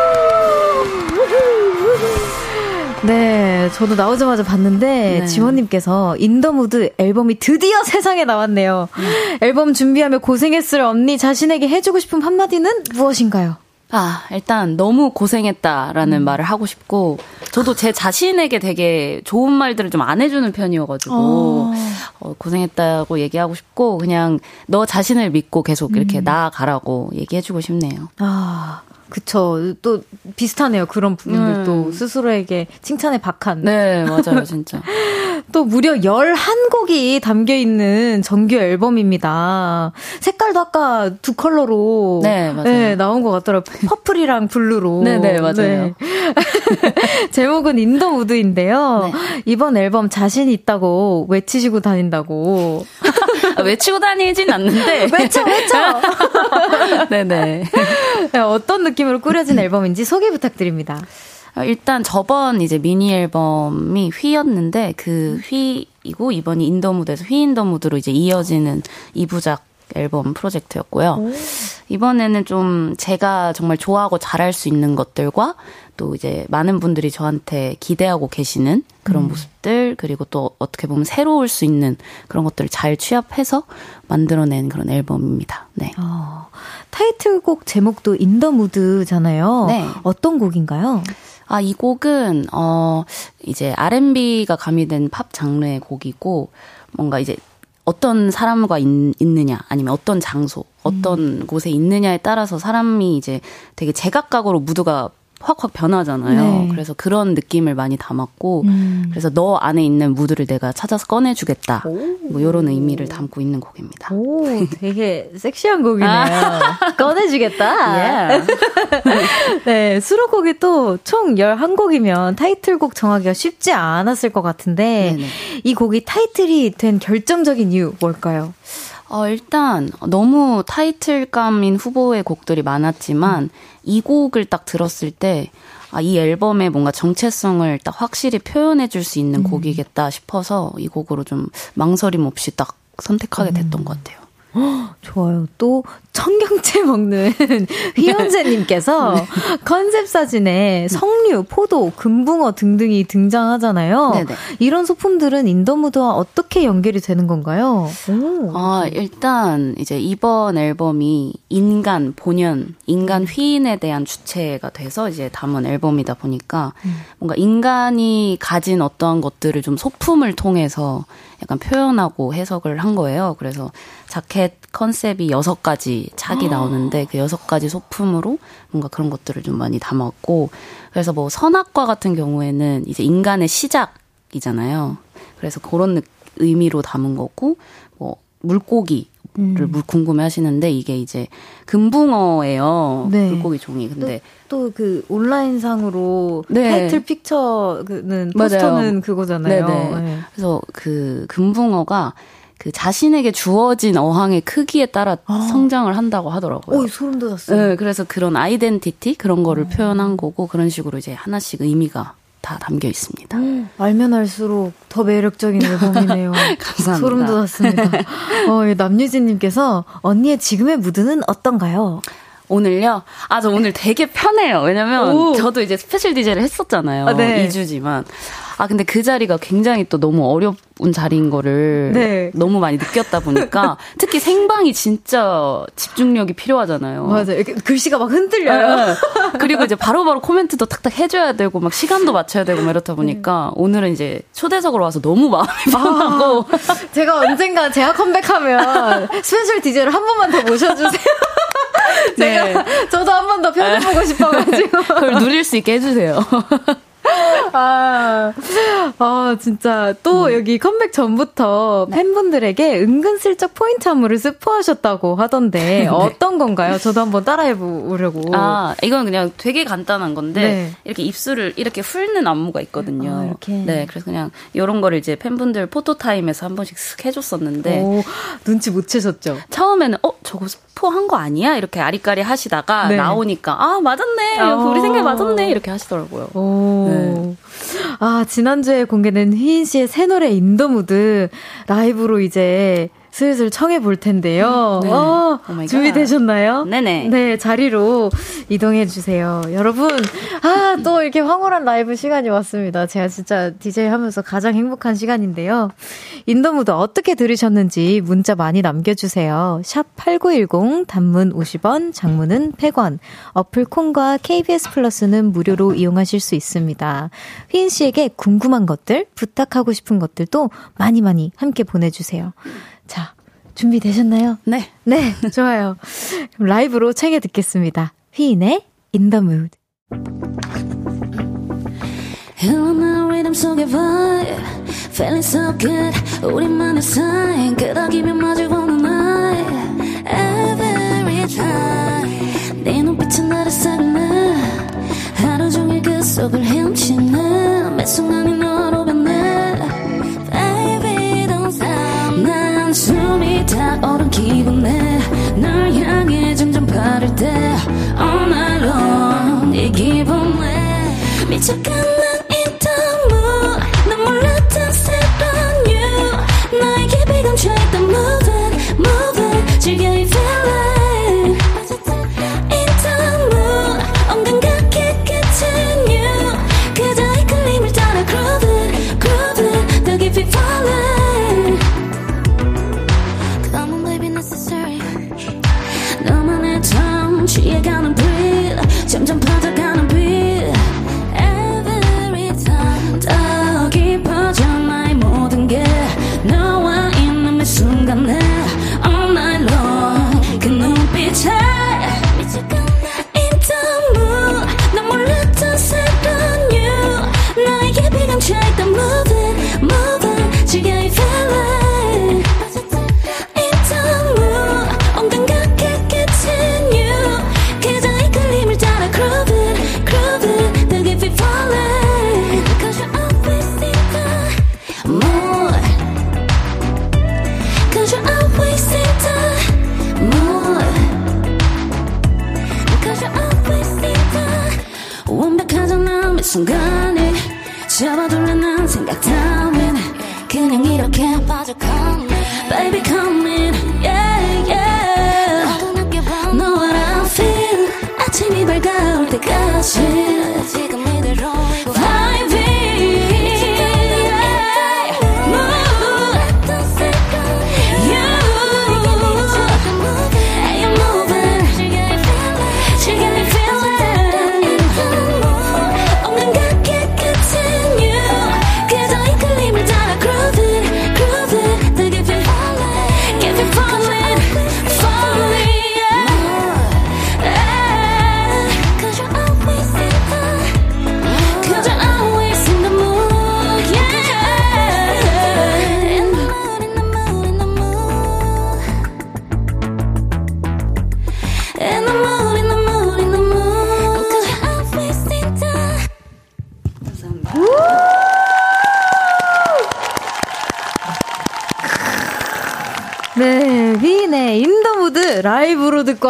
[SPEAKER 1] 네, 저도 나오자마자 봤는데 네. 지원님께서 In The Mood 앨범이 드디어 세상에 나왔네요. 네. 앨범 준비하며 고생했을 언니 자신에게 해주고 싶은 한마디는 무엇인가요?
[SPEAKER 4] 아, 일단 너무 고생했다라는 음. 말을 하고 싶고, 저도 제 자신에게 되게 좋은 말들을 좀 안 해주는 편이어가지고, 어. 어, 고생했다고 얘기하고 싶고, 그냥 너 자신을 믿고 계속 이렇게 음. 나아가라고 얘기해주고 싶네요.
[SPEAKER 1] 아. 그쵸. 또 비슷하네요. 그런 부분들도 음. 스스로에게 칭찬에 박한.
[SPEAKER 4] 네, 맞아요, 진짜.
[SPEAKER 1] 또 무려 11곡이 담겨 있는 정규 앨범입니다. 색깔도 아까 두 컬러로
[SPEAKER 4] 네, 맞아요. 네,
[SPEAKER 1] 나온 것 같더라고요. purple이랑 blue로.
[SPEAKER 4] 네, 네, 맞아요. 네.
[SPEAKER 1] 제목은 In The Mood인데요. 네. 이번 앨범 자신 있다고 외치시고 다닌다고.
[SPEAKER 4] 아, 외치고 다니진 않는데.
[SPEAKER 1] 외쳐, 외쳐!
[SPEAKER 4] 네네.
[SPEAKER 1] 네, 어떤 느낌으로 꾸려진 앨범인지 소개 부탁드립니다.
[SPEAKER 4] 아, 일단 저번 이제 미니 앨범이 휘였는데 그 휘이고 이번이 인더 무드에서 휘 인더 무드로 이제 이어지는 2부작 앨범 프로젝트였고요. 오. 이번에는 좀 제가 정말 좋아하고 잘할 수 있는 것들과 또 이제 많은 분들이 저한테 기대하고 계시는 그런 음. 모습들 그리고 또 어떻게 보면 새로울 수 있는 그런 것들을 잘 취합해서 만들어낸 그런 앨범입니다. 네. 어,
[SPEAKER 1] 타이틀곡 제목도 In the mood잖아요. 네. 어떤 곡인가요?
[SPEAKER 4] 아, 이 곡은, 어, 이제 R&B가 가미된 팝 장르의 곡이고, 뭔가 이제 어떤 사람과 있, 느냐 아니면 어떤 장소, 어떤 음. 곳에 있느냐에 따라서 사람이 이제 되게 제각각으로 무드가 확확 변하잖아요. 네. 그래서 그런 느낌을 많이 담았고, 음. 그래서 너 안에 있는 무드를 내가 찾아서 꺼내주겠다. 뭐 이런 의미를 담고 있는 곡입니다.
[SPEAKER 1] 오, 되게 섹시한 곡이네요. 아. 꺼내주겠다. Yeah. 네, 수록곡이 또 총 11곡이면 타이틀곡 정하기가 쉽지 않았을 것 같은데, 네네. 이 곡이 타이틀이 된 결정적인 이유 뭘까요?
[SPEAKER 4] 어, 일단 너무 타이틀감인 후보의 곡들이 많았지만 음. 이 곡을 딱 들었을 때 아, 이 앨범의 뭔가 정체성을 딱 확실히 표현해 줄 수 있는 음. 곡이겠다 싶어서 이 곡으로 좀 망설임 없이 딱 선택하게 됐던 음. 것 같아요.
[SPEAKER 1] 좋아요. 또 청경채 먹는 휘연재님께서 네. 컨셉 사진에 석류, 포도, 금붕어 등등이 등장하잖아요. 네네. 이런 소품들은 인더무드와 어떻게 연결이 되는 건가요?
[SPEAKER 4] 오. 아 일단 이제 이번 앨범이 인간 본연, 인간 휘인에 대한 주체가 돼서 이제 담은 앨범이다 보니까 음. 뭔가 인간이 가진 어떠한 것들을 좀 소품을 통해서 약간 표현하고 해석을 한 거예요. 그래서 자켓 컨셉이 여섯 가지 착이 나오는데 그 여섯 가지 소품으로 뭔가 그런 것들을 좀 많이 담았고 그래서 뭐 선악과 같은 경우에는 이제 인간의 시작이잖아요. 그래서 그런 의미로 담은 거고 뭐 물고기 를 음. 궁금해 하시는데 이게 이제 금붕어예요. 네. 물고기 종이. 근데
[SPEAKER 1] 또 그 온라인상으로 네. 타이틀 픽처는 포스터는 맞아요. 그거잖아요.
[SPEAKER 4] 네. 그래서 그 금붕어가 그 자신에게 주어진 어항의 크기에 따라 아. 성장을 한다고 하더라고요.
[SPEAKER 1] 오, 소름 돋았어요.
[SPEAKER 4] 네, 그래서 그런 아이덴티티 그런 거를 음. 표현한 거고 그런 식으로 이제 하나씩 의미가 다 담겨 있습니다. 음,
[SPEAKER 1] 알면 알수록 더 매력적인 앨범이네요.
[SPEAKER 4] 감사합니다.
[SPEAKER 1] 소름 돋았습니다. 어, 남유진님께서 언니의 지금의 무드는 어떤가요?
[SPEAKER 4] 오늘요? 아, 저 오늘 되게 편해요. 왜냐면 오. 저도 이제 special DJ를 했었잖아요. 아, 네. 2주지만. 아, 근데 그 자리가 굉장히 또 너무 어려운 자리인 거를 네. 너무 많이 느꼈다 보니까 특히 생방이 진짜 집중력이 필요하잖아요.
[SPEAKER 1] 맞아요. 글씨가 막 흔들려요. 네.
[SPEAKER 4] 그리고 이제 바로바로 바로 코멘트도 탁탁 해줘야 되고 막 시간도 맞춰야 되고 막 이렇다 보니까 네. 오늘은 이제 초대석으로 와서 너무 마음이 편하고
[SPEAKER 1] 아, 제가 언젠가 제가 컴백하면 special DJ를 한 번만 더 모셔주세요. 제가 네. 저도 한 번 더 편해보고 싶어가지고
[SPEAKER 4] 그걸 누릴 수 있게 해주세요.
[SPEAKER 1] 아, 아, 진짜 또 음. 여기 컴백 전부터 네. 팬분들에게 은근슬쩍 포인트 안무를 스포하셨다고 하던데 네. 어떤 건가요? 저도 한번 따라해 보려고.
[SPEAKER 4] 아, 이건 그냥 되게 간단한 건데 네. 이렇게 입술을 이렇게 훑는 안무가 있거든요. 아, 이렇게. 네, 그래서 그냥 이런 거를 이제 팬분들 photo time에서 한 번씩 쓱 해줬었는데 오,
[SPEAKER 1] 눈치 못 채셨죠?
[SPEAKER 4] 처음에는 어 저거 스포한 거 아니야? 이렇게 아리까리 하시다가 네. 나오니까 아 맞았네, 어. 우리 생각 맞았네 이렇게 하시더라고요. 오. 네.
[SPEAKER 1] 아, 지난주에 공개된 휘인 씨의 새 노래 In the mood 라이브로 이제
[SPEAKER 5] 슬슬 청해 볼 텐데요. 네. 어, 준비되셨나요?
[SPEAKER 4] 네네.
[SPEAKER 5] 네, 자리로 이동해 주세요. 여러분, 아, 또 이렇게 황홀한 라이브 시간이 왔습니다. 제가 진짜 DJ 하면서 가장 행복한 시간인데요. In the mood 어떻게 들으셨는지 문자 많이 남겨주세요. 샵 8910, 단문 50원, 장문은 100원, 어플 콩과 KBS 플러스는 무료로 이용하실 수 있습니다. 휘인 씨에게 궁금한 것들, 부탁하고 싶은 것들도 많이 많이 함께 보내주세요. 자, 준비되셨나요?
[SPEAKER 4] 네.
[SPEAKER 5] 네, 좋아요. 그럼 라이브로 챙겨 듣겠습니다. 휘인의 In the Mood. 흘러나온 리듬 속의 vibe Feeling so good 우리만의 sign 끄덕이며 마주보는 night Every time 네 눈빛은 나를 사르네 하루 종일 그 속을 헤엄치네 매 순간이 너로 변해 stop 난 숨이 타오른 기분에 널 향해 점점 바를 때 All night long 이 기분에 미쳐간 라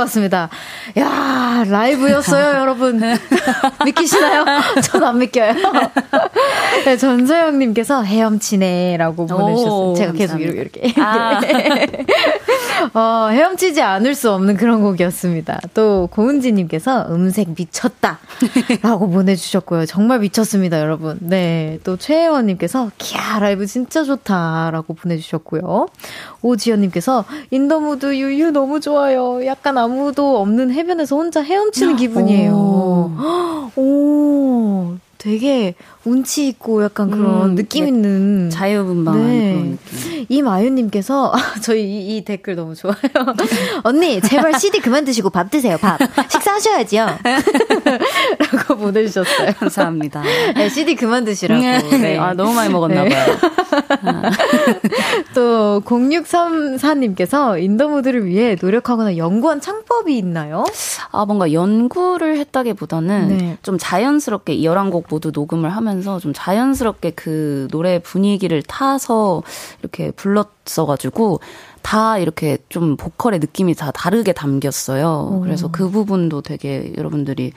[SPEAKER 5] 왔습니다. 야 라이브였어요, 여러분. 믿기시나요? 전 안 믿겨요. 네, 전서영님께서 헤엄치네라고 보내주셨어요. 제가 계속 이렇게, 이렇게. 아. 어, 헤엄치지 않을 수 없는 그런 곡이었습니다. 또, 고은지님께서 음색 미쳤다. 라고 보내주셨고요. 정말 미쳤습니다, 여러분. 네. 또, 최혜원님께서, 키야, 라이브 진짜 좋다. 라고 보내주셨고요. 오지연님께서, In the mood 유유 너무 좋아요. 약간 아무도 없는 해변에서 혼자 헤엄치는 기분이에요. 오. 오. 되게 운치 있고 약간 그런 음, 느낌 있는
[SPEAKER 4] 자유분방한 네. 그런
[SPEAKER 5] 느낌. 이마윤님께서 저희 이, 이, 댓글 너무 좋아요. 언니 제발 CD 그만 드시고 밥 드세요. 밥 식사하셔야지요. 라고 보내주셨어요.
[SPEAKER 4] 감사합니다.
[SPEAKER 5] 네, CD 그만 드시라고. 네.
[SPEAKER 4] 네. 아 너무 많이 먹었나 네. 봐요.
[SPEAKER 5] 또 0634님께서 인더무드를 위해 노력하거나 연구한 창법이 있나요?
[SPEAKER 4] 아 뭔가 연구를 했다기보다는 네. 좀 자연스럽게 11곡 모두 녹음을 하면 서 좀 자연스럽게 그 노래 분위기를 타서 이렇게 불렀어가지고 다 이렇게 좀 보컬의 느낌이 다 다르게 담겼어요. 오. 그래서 그 부분도 되게 여러분들이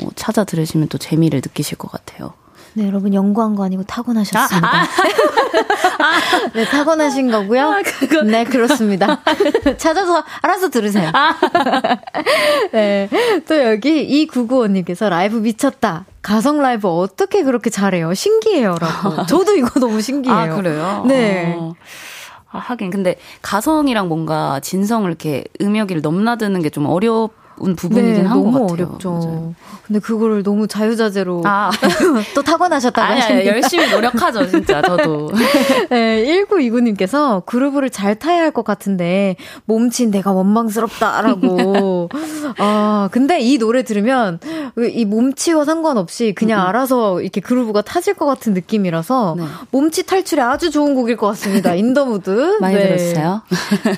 [SPEAKER 4] 어, 찾아 들으시면 또 재미를 느끼실 것 같아요.
[SPEAKER 5] 네, 여러분 연구한 거 아니고 타고나셨습니다. 아, 아.
[SPEAKER 1] 네, 타고나신 거고요. 아, 네, 그렇습니다. 찾아서 알아서 들으세요. 아. 네. 또 여기 이995님께서 라이브 미쳤다. 가성 라이브 어떻게 그렇게 잘해요? 신기해요. 라고. 저도 이거 너무 신기해요.
[SPEAKER 4] 아, 그래요?
[SPEAKER 1] 네. 어.
[SPEAKER 4] 아, 하긴. 근데 가성이랑 뭔가 진성을 이렇게 음역이를 넘나드는 게 좀 어렵 부분이긴 네, 한것 같아요.
[SPEAKER 1] 어렵죠. 맞아요. 근데 그거를 너무 자유자재로 아. 또 타고나셨다고
[SPEAKER 4] 아니, 아니, 열심히 노력하죠, 진짜 저도.
[SPEAKER 1] 네, 1929님께서 groove를 잘 타야 할 것 같은데 몸친 내가 원망스럽다라고. 아, 근데 이 노래 들으면 이 몸치와 상관없이 그냥 음. 알아서 이렇게 groove가 타질 것 같은 느낌이라서 네. 몸치 탈출에 아주 좋은 곡일 것 같습니다. In the mood.
[SPEAKER 4] 많이 네. 들었어요.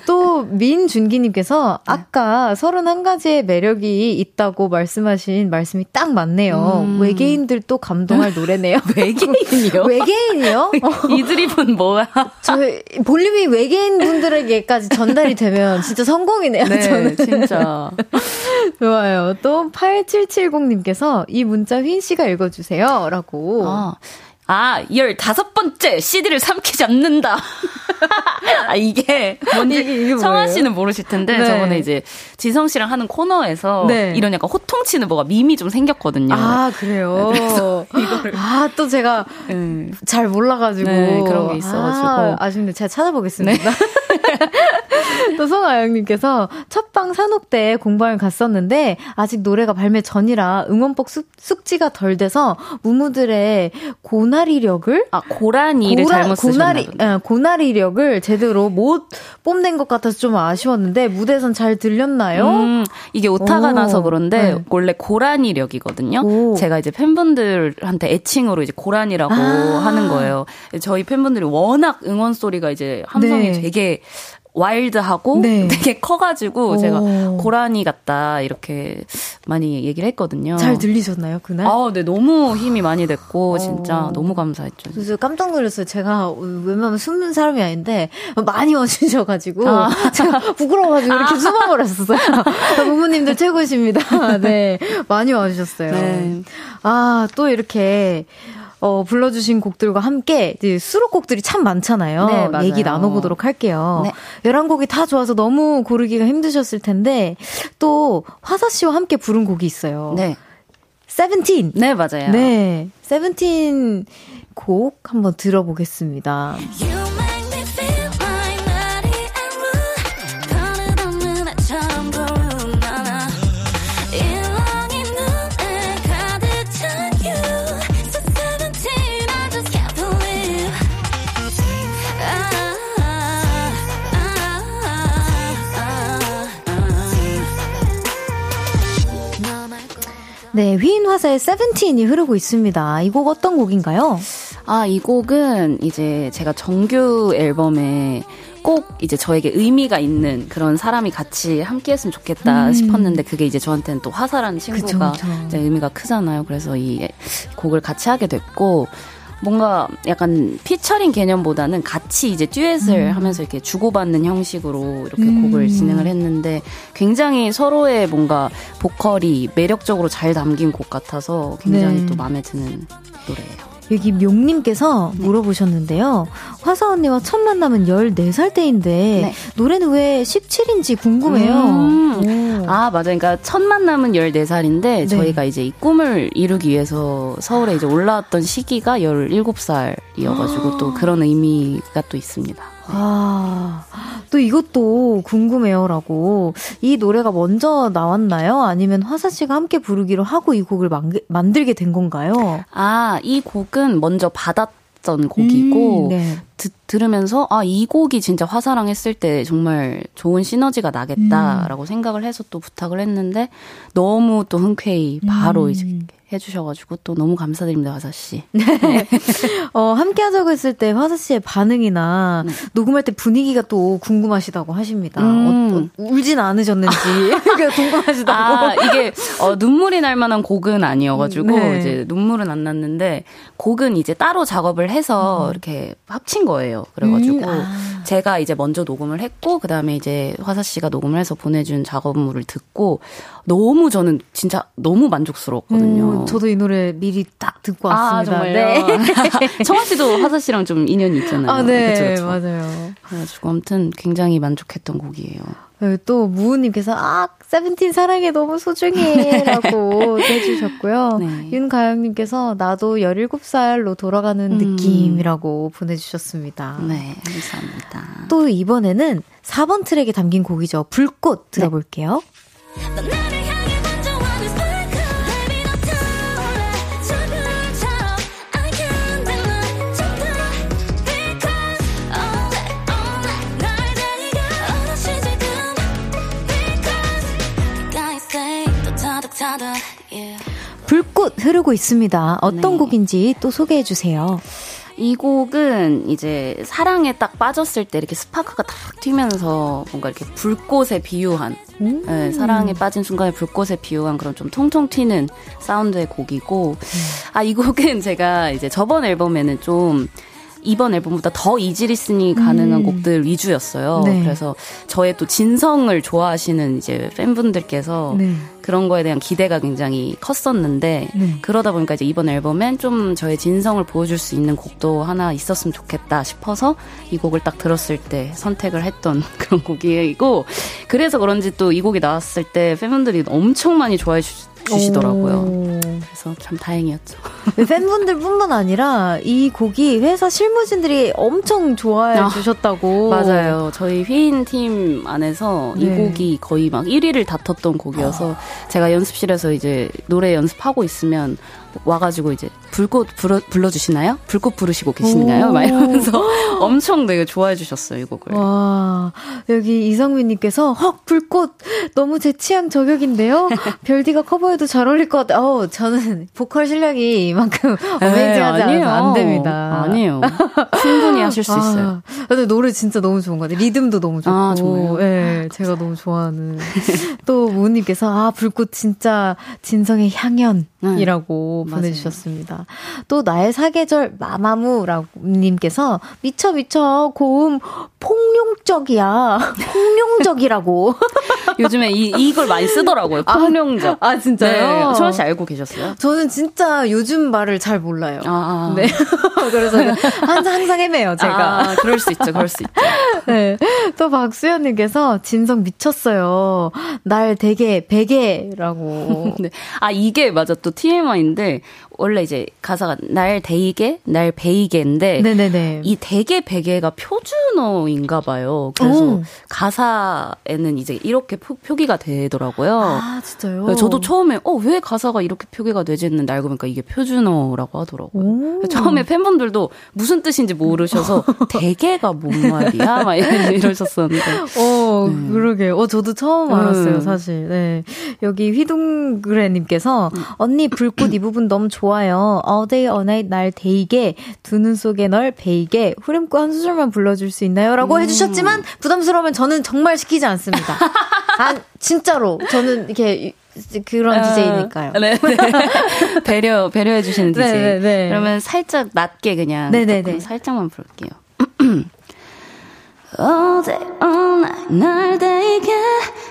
[SPEAKER 1] 또 민준기님께서 네. 아까 31가지의 매력이 있다고 말씀하신 말씀이 딱 맞네요. 음. 외계인들도 감동할 노래네요.
[SPEAKER 4] 외계인이요?
[SPEAKER 1] 외계인이요?
[SPEAKER 4] 이 드립은 뭐야?
[SPEAKER 1] 저 볼륨이 외계인 분들에게까지 전달이 되면 진짜 성공이네요.
[SPEAKER 4] 네,
[SPEAKER 1] 저는.
[SPEAKER 4] 진짜.
[SPEAKER 1] 좋아요. 또 8770님께서 이 문자 휘인 씨가 읽어주세요. 라고.
[SPEAKER 4] 아. 아, 15번째 CD를 삼키지 않는다. 아, 이게 뭔지 이게, 성아 씨는 모르실 텐데 네. 저번에 이제 지성 씨랑 하는 코너에서 네. 이런 약간 호통치는 뭐가 밈이 좀 생겼거든요.
[SPEAKER 1] 아, 그래요? 이거를. 아, 또 제가 네. 잘 몰라 가지고.
[SPEAKER 4] 네, 그런 게 있어 가지고.
[SPEAKER 1] 아, 아쉽네. 제가 찾아보겠습니다. 네. 또 송아영님께서 첫방 산옥 때 공방을 갔었는데 아직 노래가 발매 전이라 응원법 숙, 숙지가 덜 돼서 무무들의 고나리력을
[SPEAKER 4] 아 고라니를 고라, 잘못 고나리
[SPEAKER 1] 아, 고나리력을 제대로 못 뽐낸 것 같아서 좀 아쉬웠는데 무대에선 잘 들렸나요? 음,
[SPEAKER 4] 이게 오타가 오, 나서 그런데 네. 원래 고라니력이거든요. 오. 제가 이제 팬분들한테 애칭으로 이제 고라니라고 아. 하는 거예요. 저희 팬분들이 워낙 응원 소리가 이제 함성이 네. 되게 와일드하고 네. 되게 커가지고 오. 제가 고라니 같다 이렇게 많이 얘기를 했거든요.
[SPEAKER 1] 잘 들리셨나요 그날?
[SPEAKER 4] 아, 네 너무 힘이 많이 됐고 오. 진짜 너무 감사했죠.
[SPEAKER 1] 그래서 깜짝 놀랐어요. 제가 웬만하면 숨는 사람이 아닌데 많이 와주셔가지고 아. 제가 부끄러워가지고 이렇게 아. 숨어버렸었어요. 부모님들 최고십니다. 네 많이 와주셨어요. 네. 아또 이렇게 어, 불러주신 곡들과 함께 수록곡들이 참 많잖아요. 네, 맞아요. 얘기 나눠보도록 할게요. 네. 11곡이 다 좋아서 너무 고르기가 힘드셨을 텐데 또 화사 씨와 함께 부른 곡이 있어요. 네. 세븐틴.
[SPEAKER 4] 네, 맞아요.
[SPEAKER 1] 네. 세븐틴 곡 한번 들어보겠습니다. 네, 휘인 화사의 세븐틴이 흐르고 있습니다. 이 곡 어떤 곡인가요?
[SPEAKER 4] 아, 이 곡은 이제 제가 정규 앨범에 꼭 이제 저에게 의미가 있는 그런 사람이 같이 함께 했으면 좋겠다 음. 싶었는데 그게 이제 저한테는 또 화사라는 친구가 그쵸, 그쵸. 의미가 크잖아요. 그래서 이 곡을 같이 하게 됐고 뭔가 약간 피처링 개념보다는 같이 이제 듀엣을 음. 하면서 이렇게 주고받는 형식으로 이렇게 음. 곡을 진행을 했는데 굉장히 서로의 뭔가 보컬이 매력적으로 잘 담긴 곡 같아서 굉장히 네. 또 마음에 드는 노래예요.
[SPEAKER 1] 여기 묘님께서 네. 물어보셨는데요. 화사 언니와 첫 만남은 14살 때인데 네. 노래는 왜 17인지 궁금해요. 음.
[SPEAKER 4] 아, 맞아요. 그러니까 첫 만남은 14살인데 네. 저희가 이제 이 꿈을 이루기 위해서 서울에 이제 올라왔던 시기가 17살이어 가지고 또 그런 의미가 또 있습니다.
[SPEAKER 1] 아, 또 이것도 궁금해요라고. 이 노래가 먼저 나왔나요? 아니면 화사 씨가 함께 부르기로 하고 이 곡을 만, 만들게 된 건가요?
[SPEAKER 4] 아, 이 곡은 먼저 받았던 곡이고, 음, 네. 드, 들으면서, 아, 이 곡이 진짜 화사랑 했을 때 정말 좋은 시너지가 나겠다라고 음. 생각을 해서 또 부탁을 했는데, 너무 또 흔쾌히 바로 음. 이제 해주셔가지고 또 너무 감사드립니다, 화사 씨. 네.
[SPEAKER 1] 어, 함께 하자고 했을 때 화사 씨의 반응이나 네. 녹음할 때 분위기가 또 궁금하시다고 하십니다. 음. 어, 어, 울진 않으셨는지 궁금하시다고.
[SPEAKER 4] 아, 이게 어, 눈물이 날 만한 곡은 아니어가지고 네. 이제 눈물은 안 났는데 곡은 이제 따로 작업을 해서 음. 이렇게 합친 거예요. 거예요. 그래가지고 음, 아. 제가 이제 먼저 녹음을 했고 그다음에 이제 화사 씨가 녹음을 해서 보내준 작업물을 듣고 너무 저는 진짜 너무 만족스러웠거든요.
[SPEAKER 1] 음, 저도 이 노래 미리 딱 듣고
[SPEAKER 4] 아,
[SPEAKER 1] 왔습니다.
[SPEAKER 4] 아, 네. 청아 씨도 화사 씨랑 좀 인연이 있잖아요.
[SPEAKER 1] 아, 네, 그쵸, 그쵸. 맞아요.
[SPEAKER 4] 그래가지고 아무튼 굉장히 만족했던 곡이에요.
[SPEAKER 1] 네, 또 무우님께서 아 세븐틴 사랑해 너무 소중해라고 해주셨고요. 네. 윤가영님께서 나도 17살로 돌아가는 음. 느낌이라고 보내주셨습니다.
[SPEAKER 4] 네, 감사합니다.
[SPEAKER 1] 또 이번에는 4번 트랙에 담긴 곡이죠. 불꽃 들어볼게요. 네. 흐르고 있습니다. 어떤 네. 곡인지 또 소개해 주세요.
[SPEAKER 4] 이 곡은 이제 사랑에 딱 빠졌을 때 이렇게 스파크가 탁 튀면서 뭔가 이렇게 불꽃에 비유한 음~ 네, 사랑에 빠진 순간에 불꽃에 비유한 그런 좀 통통 튀는 사운드의 곡이고 음. 아이 곡은 제가 이제 저번 앨범에는 좀 이번 앨범보다 더 이지 리스니 가능한 음. 곡들 위주였어요. 네. 그래서 저의 또 진성을 좋아하시는 이제 팬분들께서 네. 그런 거에 대한 기대가 굉장히 컸었는데 네. 그러다 보니까 이제 이번 앨범엔 좀 저의 진성을 보여줄 수 있는 곡도 하나 있었으면 좋겠다 싶어서 이 곡을 딱 들었을 때 선택을 했던 그런 곡이고 그래서 그런지 또 이 곡이 나왔을 때 팬분들이 엄청 많이 좋아해 주, 주시더라고요. 그래서 참 다행이었죠.
[SPEAKER 1] 팬분들뿐만 아니라 이 곡이 회사 실무진들이 엄청 좋아해 아, 주셨다고.
[SPEAKER 4] 맞아요. 저희 휘인 팀 안에서 네. 이 곡이 거의 막 1위를 다퉜던 곡이어서 아. 제가 연습실에서 이제 노래 연습하고 있으면 와가지고 이제 불꽃 불러, 불러주시나요? 불꽃 부르시고 계시나요? 막 이러면서 엄청 되게 좋아해 주셨어요, 이 곡을.
[SPEAKER 1] 와, 여기 이성민님께서 헉, 불꽃 너무 제 취향 저격인데요? 별디가 커버해도 잘 어울릴 것 같아요. 어, 저는 보컬 실력이 이만큼 어메이징하지 네, 않아서 안 됩니다.
[SPEAKER 4] 아니에요. 충분히 하실 수 아, 있어요.
[SPEAKER 1] 근데 노래 진짜 너무 좋은 것 같아요. 리듬도 너무 좋고. 아, 정말요? 네, 제가 너무 좋아하는. 또 무은님께서 아, 불꽃 진짜 진성의 향연이라고 네. 보내주셨습니다. 또 나의 사계절 마마무라고 님께서 미쳐 미쳐 고음 폭룡적이야. 폭룡적이라고.
[SPEAKER 4] 요즘에 이, 이걸 많이 쓰더라고요. 아, 폭룡적.
[SPEAKER 1] 아, 아 진짜요?
[SPEAKER 4] 네. 초원 씨 알고 계셨어요?
[SPEAKER 1] 저는 진짜 요즘 말을 잘 몰라요. 아, 아. 네. 그래서 항상, 항상 헤매요, 제가.
[SPEAKER 4] 아, 그럴 수 있죠, 그럴 수 있죠.
[SPEAKER 1] 네. 또 박수현님께서 진성 미쳤어요. 날 되게 베개라고. 네.
[SPEAKER 4] 아, 이게 맞아. 또 TMI인데, 때문에 원래 이제 가사가 날 데이게, 날 베이게인데 네네네. 이 대게 베개가 표준어인가 봐요. 그래서 오. 가사에는 이제 이렇게 표, 기가 되더라고요.
[SPEAKER 1] 아, 진짜요?
[SPEAKER 4] 저도 처음에 어, 왜 가사가 이렇게 표기가 되지 했는데 알고 보니까 이게 표준어라고 하더라고요. 오. 처음에 팬분들도 무슨 뜻인지 모르셔서 대게가 뭔 말이야? 막 이러셨었는데.
[SPEAKER 1] 어, 네. 그러게. 어, 저도 처음 알았어요, 음. 사실. 네. 여기 휘둥그레 님께서 음. 언니 불꽃 이 부분 너무 좋아 좋아요. All day, all night, 날 데이게, 두 눈 속에 널 베이게, 후렴구 한 소절만 불러줄 수 있나요? 라고 음. 해주셨지만, 부담스러우면 저는 정말 시키지 않습니다. 아, 진짜로. 저는 이렇게, 그런 어, DJ니까요. 네, 네.
[SPEAKER 4] 배려, 배려해주시는 DJ. 네, 네, 네, 그러면 살짝 낮게 그냥. 네네네. 네, 살짝만 부를게요. All day, all night, 날 데이게,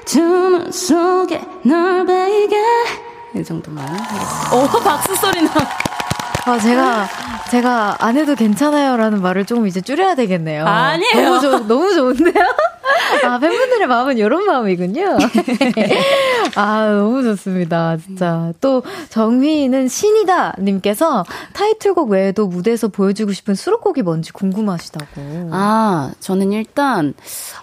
[SPEAKER 4] 두눈 속에 널 베이게, 이 정도만 하겠습니다. 오, 박수 소리 나.
[SPEAKER 1] 아, 제가, 제가 안 해도 괜찮아요라는 말을 조금 이제 줄여야 되겠네요.
[SPEAKER 4] 아니에요.
[SPEAKER 1] 너무, 좋, 너무 좋은데요? 아, 팬분들의 마음은 이런 마음이군요. 아, 너무 좋습니다. 진짜. 또, 정휘는 신이다 님께서 타이틀곡 외에도 무대에서 보여주고 싶은 수록곡이 뭔지 궁금하시다고.
[SPEAKER 4] 아, 저는 일단,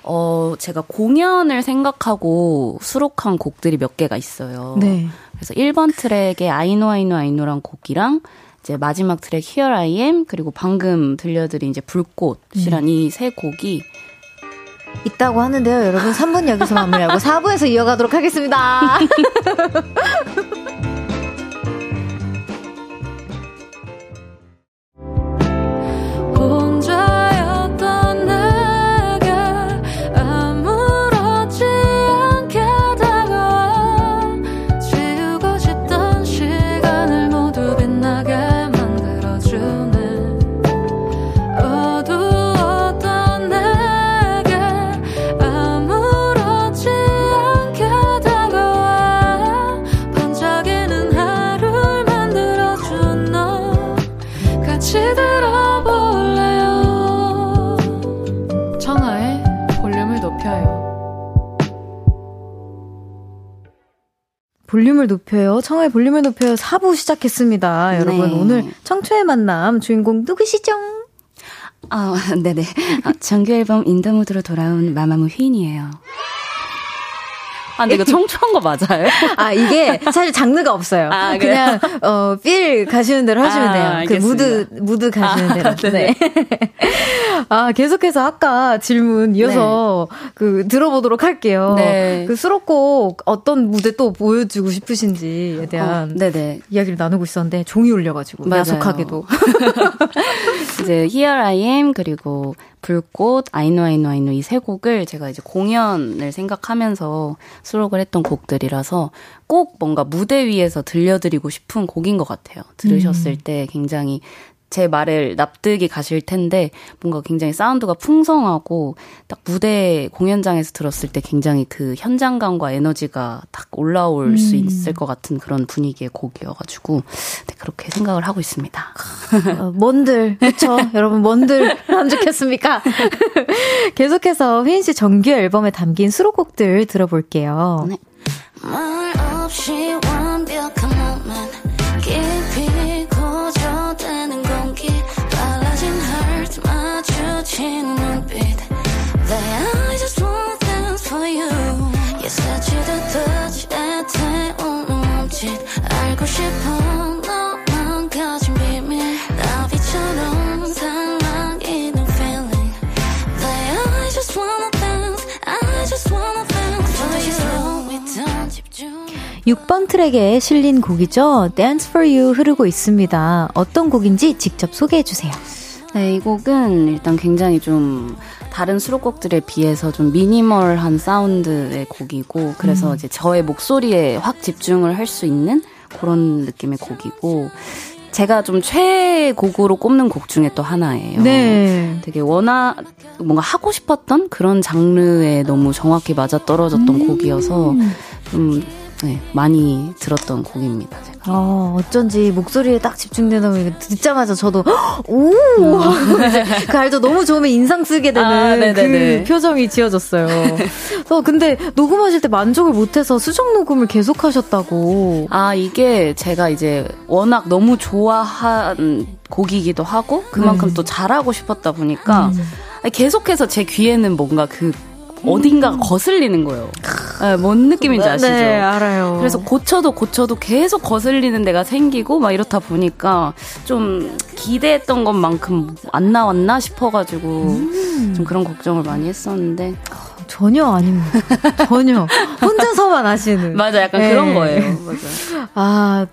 [SPEAKER 4] 어, 제가 공연을 생각하고 수록한 곡들이 몇 개가 있어요. 네. 그래서 1번 트랙에 아이노 아이노 아이노란 곡이랑 이제 마지막 트랙 Here I Am 그리고 방금 들려드린 이제 불꽃이란 음. 이세 곡이
[SPEAKER 1] 있다고 하는데요. 여러분 3분 여기서 마무리하고 4부에서 이어가도록 하겠습니다. 다시 들어볼래요 청하의 볼륨을 높여요 볼륨을 높여요. 청하의 볼륨을 높여요. 4부 시작했습니다. 네. 여러분, 오늘 청초의 만남 주인공 누구시죠?
[SPEAKER 4] 아, 어, 네네. 아, 정규 앨범 In the mood로 돌아온 마마무 휘인이에요. 아, 근데 이거 청초한 거 맞아요?
[SPEAKER 1] 아, 이게 사실 장르가 없어요. 아, 그냥, 어, feel 가시는 대로 하시면 아, 돼요. 그 알겠습니다. 그 무드, 무드 가시는 아, 대로. 네. 아, 계속해서 아까 질문 이어서 네. 그 들어보도록 할게요. 네. 그 수록곡 어떤 무대 또 보여주고 싶으신지에 대한 어, 네네. 이야기를 나누고 있었는데 종이 울려가지고. 맞아요. 야속하게도.
[SPEAKER 4] 이제 Here I Am 그리고 불꽃, 아이노 아이노 아이노 이세 곡을 제가 이제 공연을 생각하면서 수록을 했던 곡들이라서 꼭 뭔가 무대 위에서 들려드리고 싶은 곡인 것 같아요. 들으셨을 음. 때 굉장히 제 말을 납득이 가실 텐데 뭔가 굉장히 사운드가 풍성하고 딱 무대 공연장에서 들었을 때 굉장히 그 현장감과 에너지가 딱 올라올 음. 수 있을 것 같은 그런 분위기의 곡이어가지고 네, 그렇게 생각을 하고 있습니다.
[SPEAKER 1] 어, 뭔들 그렇죠 여러분 뭔들 만족했습니까? 계속해서 휘인 씨 정규 앨범에 담긴 수록곡들 들어볼게요. 네. 6번 트랙에 실린 곡이죠. Dance for You 흐르고 있습니다. 어떤 곡인지 직접 소개해 주세요.
[SPEAKER 4] 네, 이 곡은 일단 굉장히 좀 다른 수록곡들에 비해서 좀 미니멀한 사운드의 곡이고 그래서 음. 이제 저의 목소리에 확 집중을 할 수 있는 그런 느낌의 곡이고 제가 좀 최고으로 꼽는 곡 중에 또 하나예요. 네. 되게 워낙 뭔가 하고 싶었던 그런 장르에 너무 정확히 맞아 떨어졌던 음. 곡이어서 좀 네, 많이 들었던 곡입니다. 제가.
[SPEAKER 1] 어, 어쩐지 목소리에 딱 집중되다 보니까 듣자마자 저도 오! 그 알죠? 너무 좋으면 인상 쓰게 되는 아, 그 표정이 지어졌어요. 어, 근데 녹음하실 때 만족을 못해서 수정 녹음을 계속 하셨다고.
[SPEAKER 4] 아, 이게 제가 이제 워낙 너무 좋아한 곡이기도 하고 그만큼 음. 또 잘하고 싶었다 보니까 음. 계속해서 제 귀에는 뭔가 그 어딘가가 거슬리는 거예요. 네, 뭔 느낌인지 아시죠?
[SPEAKER 1] 네, 알아요.
[SPEAKER 4] 그래서 고쳐도 고쳐도 계속 거슬리는 데가 생기고 막 이렇다 보니까 좀 기대했던 것만큼 안 나왔나 싶어가지고 음. 좀 그런 걱정을 많이 했었는데.
[SPEAKER 1] 전혀 아닙니다. 전혀. 혼자서만 하시는.
[SPEAKER 4] 맞아, 약간 네. 그런 거예요. 맞아.
[SPEAKER 1] 아,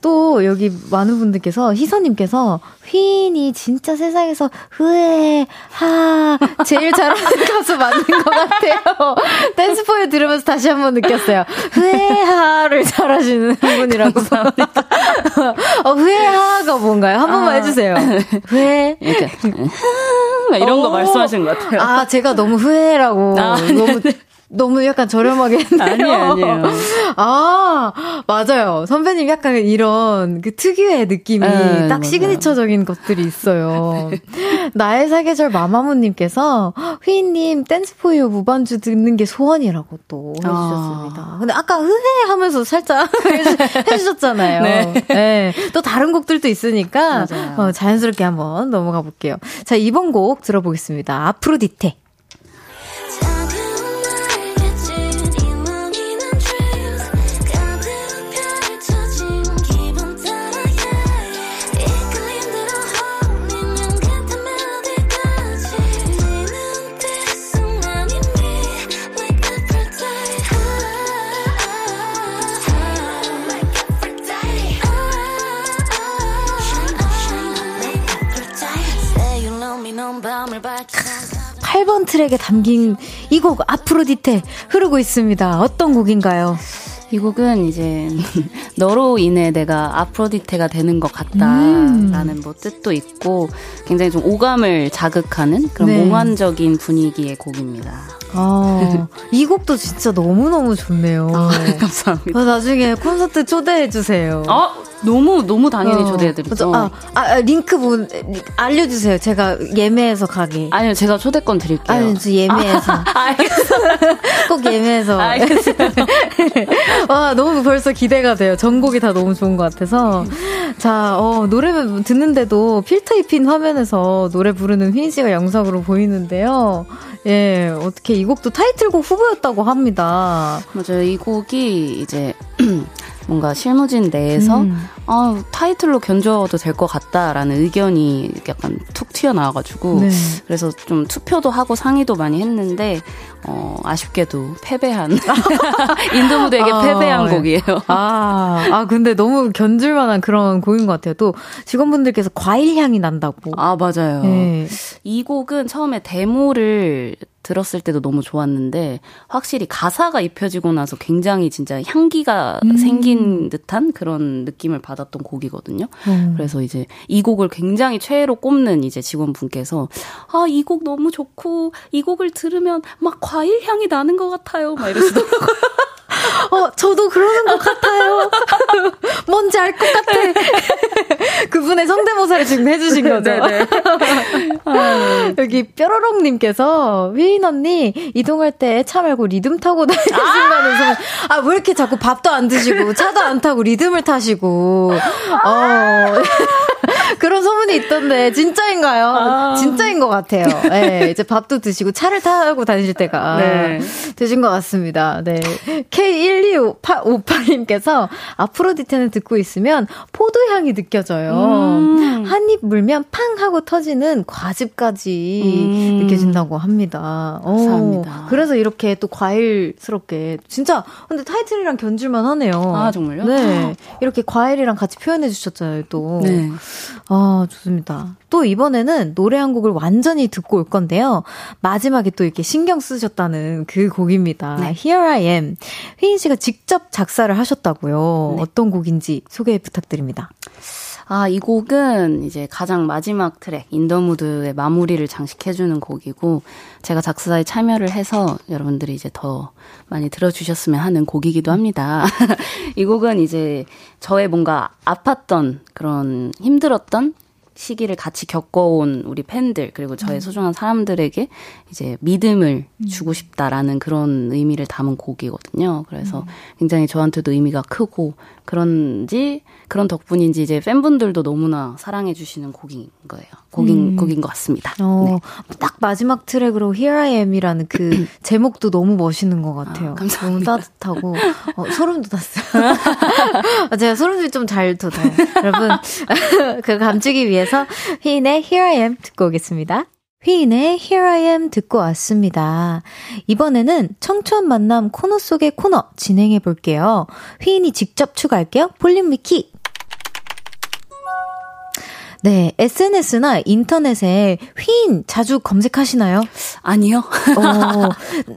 [SPEAKER 1] 또 여기 많은 분들께서 희선님께서 휘인이 진짜 세상에서 후회 하 제일 잘하는 가수 맞는 것 같아요. 댄스포유 들으면서 다시 한번 느꼈어요. 후회하를 잘하시는 분이라고. 어, 후회하가 뭔가요? 한 번만 아, 해주세요. 후회. 이렇게.
[SPEAKER 4] 이런 거 말씀하시는 것 같아요.
[SPEAKER 1] 아, 제가 너무 후회라고. 아, 너무 네. 너무 약간 저렴하게 했네요.
[SPEAKER 4] 아니에요, 아니에요.
[SPEAKER 1] 아, 맞아요. 선배님 약간 이런 그 특유의 느낌이 네, 딱 맞아요. 시그니처적인 것들이 있어요. 나의 사계절 마마무님께서 휘인님 댄스포유 무반주 듣는 게 소원이라고 또 해주셨습니다. 아. 근데 아까 흐해 하면서 살짝 해주셨잖아요. 네. 네. 또 다른 곡들도 있으니까 어, 자연스럽게 한번 넘어가 볼게요. 자, 이번 곡 들어보겠습니다. 아프로디테. 8번 트랙에 담긴 이 곡 아프로디테 흐르고 있습니다. 어떤 곡인가요?
[SPEAKER 4] 이 곡은 이제 너로 인해 내가 아프로디테가 되는 것 같다라는 음. 뭐 뜻도 있고 굉장히 좀 오감을 자극하는 그런 네. 몽환적인 분위기의 곡입니다.
[SPEAKER 1] 아, 이 곡도 진짜 너무너무 좋네요.
[SPEAKER 4] 아, 감사합니다. 아,
[SPEAKER 1] 나중에 콘서트 초대해주세요.
[SPEAKER 4] 어? 너무, 너무 당연히 어, 초대해드리죠.
[SPEAKER 1] 아, 아, 아, 링크 본, 알려주세요. 제가 예매해서 가게.
[SPEAKER 4] 아니요, 제가 초대권 드릴게요.
[SPEAKER 1] 아니요, 저 예매해서. 아, 꼭 예매해서.
[SPEAKER 4] 알겠어요.
[SPEAKER 1] 와, 너무 벌써 기대가 돼요. 전곡이 다 너무 좋은 것 같아서. 자, 어, 노래 듣는데도 필터 입힌 화면에서 노래 부르는 휘인 씨가 영상으로 보이는데요. 예, 어떻게 이 곡도 타이틀곡 후보였다고 합니다.
[SPEAKER 4] 맞아요. 이 곡이 이제 뭔가 실무진 내에서 음. 아, 타이틀로 견줘도 될 것 같다라는 의견이 약간 툭 튀어나와가지고 네. 그래서 좀 투표도 하고 상의도 많이 했는데 어, 아쉽게도 패배한 인도 무대에게 아, 패배한 네. 곡이에요.
[SPEAKER 1] 아, 아 근데 너무 견줄만한 그런 곡인 것 같아요. 또 직원분들께서 과일 향이 난다고.
[SPEAKER 4] 아 맞아요. 네. 이 곡은 처음에 데모를 들었을 때도 너무 좋았는데 확실히 가사가 입혀지고 나서 굉장히 진짜 향기가 음. 생긴 듯한 그런 느낌을 받았던 곡이거든요. 음. 그래서 이제 이 곡을 굉장히 최애로 꼽는 이제 직원분께서 아 이 곡 너무 좋고 이 곡을 들으면 막 과일 향이 나는 것 같아요. 막 이러시더라고요.
[SPEAKER 1] 어, 저도 그러는 것 같아요. 뭔지 알 것 같아. 그분의 성대모사를 지금 해주신 거죠. 네네. 아, 여기 뾰로롱님께서 휘인 언니 이동할 때 차 말고 리듬 타고 다니신다는 소문. 아, 왜 이렇게 자꾸 밥도 안 드시고 차도 안 타고 리듬을 타시고. 어. 그런 소문이 있던데 진짜인가요? 아. 진짜인 것 같아요. 네, 이제 밥도 드시고 차를 타고 다니실 때가 네. 되신 것 같습니다. 네. K12558님께서 아프로디테는 듣고 있으면 포도향이 느껴져요. 음. 한입 물면 팡 하고 터지는 과즙까지 음. 느껴진다고 합니다.
[SPEAKER 4] 감사합니다.
[SPEAKER 1] 오, 그래서 이렇게 또 과일스럽게 진짜 근데 타이틀이랑 견줄만 하네요.
[SPEAKER 4] 아 정말요?
[SPEAKER 1] 네. 이렇게 과일이랑 같이 표현해 주셨잖아요, 또. 네. 아, 좋습니다. 또 이번에는 노래 한 곡을 완전히 듣고 올 건데요. 마지막에 또 이렇게 신경 쓰셨다는 그 곡입니다. 네. Here I Am. 휘인 씨가 직접 작사를 하셨다고요. 네. 어떤 곡인지 소개 부탁드립니다.
[SPEAKER 4] 아, 이 곡은 이제 가장 마지막 트랙, In the mood의 마무리를 장식해주는 곡이고, 제가 작사에 참여를 해서 여러분들이 이제 더 많이 들어주셨으면 하는 곡이기도 합니다. 이 곡은 이제 저의 뭔가 아팠던 그런 힘들었던 시기를 같이 겪어온 우리 팬들 그리고 저의 음. 소중한 사람들에게 이제 믿음을 음. 주고 싶다라는 그런 의미를 담은 곡이거든요. 그래서 음. 굉장히 저한테도 의미가 크고 그런지 그런 덕분인지 이제 팬분들도 너무나 사랑해 주시는 곡인 거예요. 곡인 음. 곡인 것 같습니다.
[SPEAKER 1] 어, 네. 딱 마지막 트랙으로 Here I Am이라는 그 제목도 너무 멋있는 것 같아요. 아,
[SPEAKER 4] 감사합니다.
[SPEAKER 1] 너무 따뜻하고 어, 소름 돋았어요. 제가 소름이 좀 잘 돋아요. 여러분 그 감추기 위해서 휘인의 Here I Am 듣고 오겠습니다. 휘인의 Here I Am 듣고 왔습니다. 이번에는 청초한 만남 코너 속의 코너 진행해 볼게요. 휘인이 직접 추가할게요. 볼륨 위키. 네, SNS나 인터넷에 휘인 자주 검색하시나요?
[SPEAKER 4] 아니요. 어,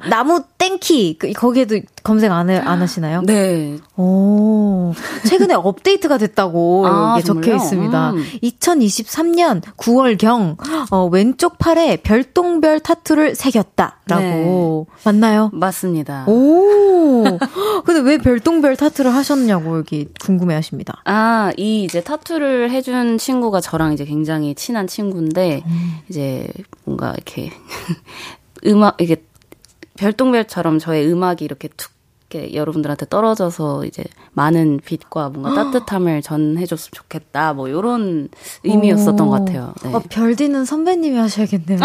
[SPEAKER 1] 나무 땡키 그, 거기에도 검색 안, 해, 안 하시나요?
[SPEAKER 4] 네.
[SPEAKER 1] 오, 최근에 업데이트가 됐다고 아, 적혀 있습니다. 음. 2023년 9월경 어, 왼쪽 팔에 별똥별 타투를 새겼다라고 네. 맞나요?
[SPEAKER 4] 맞습니다.
[SPEAKER 1] 오, 근데 왜 별똥별 타투를 하셨냐고 여기 궁금해하십니다.
[SPEAKER 4] 아, 이 이제 타투를 해준 친구가 저랑 이제 굉장히 친한 친구인데 음. 이제 뭔가 이렇게 음악 이게 별똥별처럼 저의 음악이 이렇게 툭 이렇게 여러분들한테 떨어져서 이제 많은 빛과 뭔가 따뜻함을 전해줬으면 좋겠다. 뭐 요런 의미였었던 오. 것 같아요.
[SPEAKER 1] 네. 어, 별디는 선배님이 하셔야겠네요.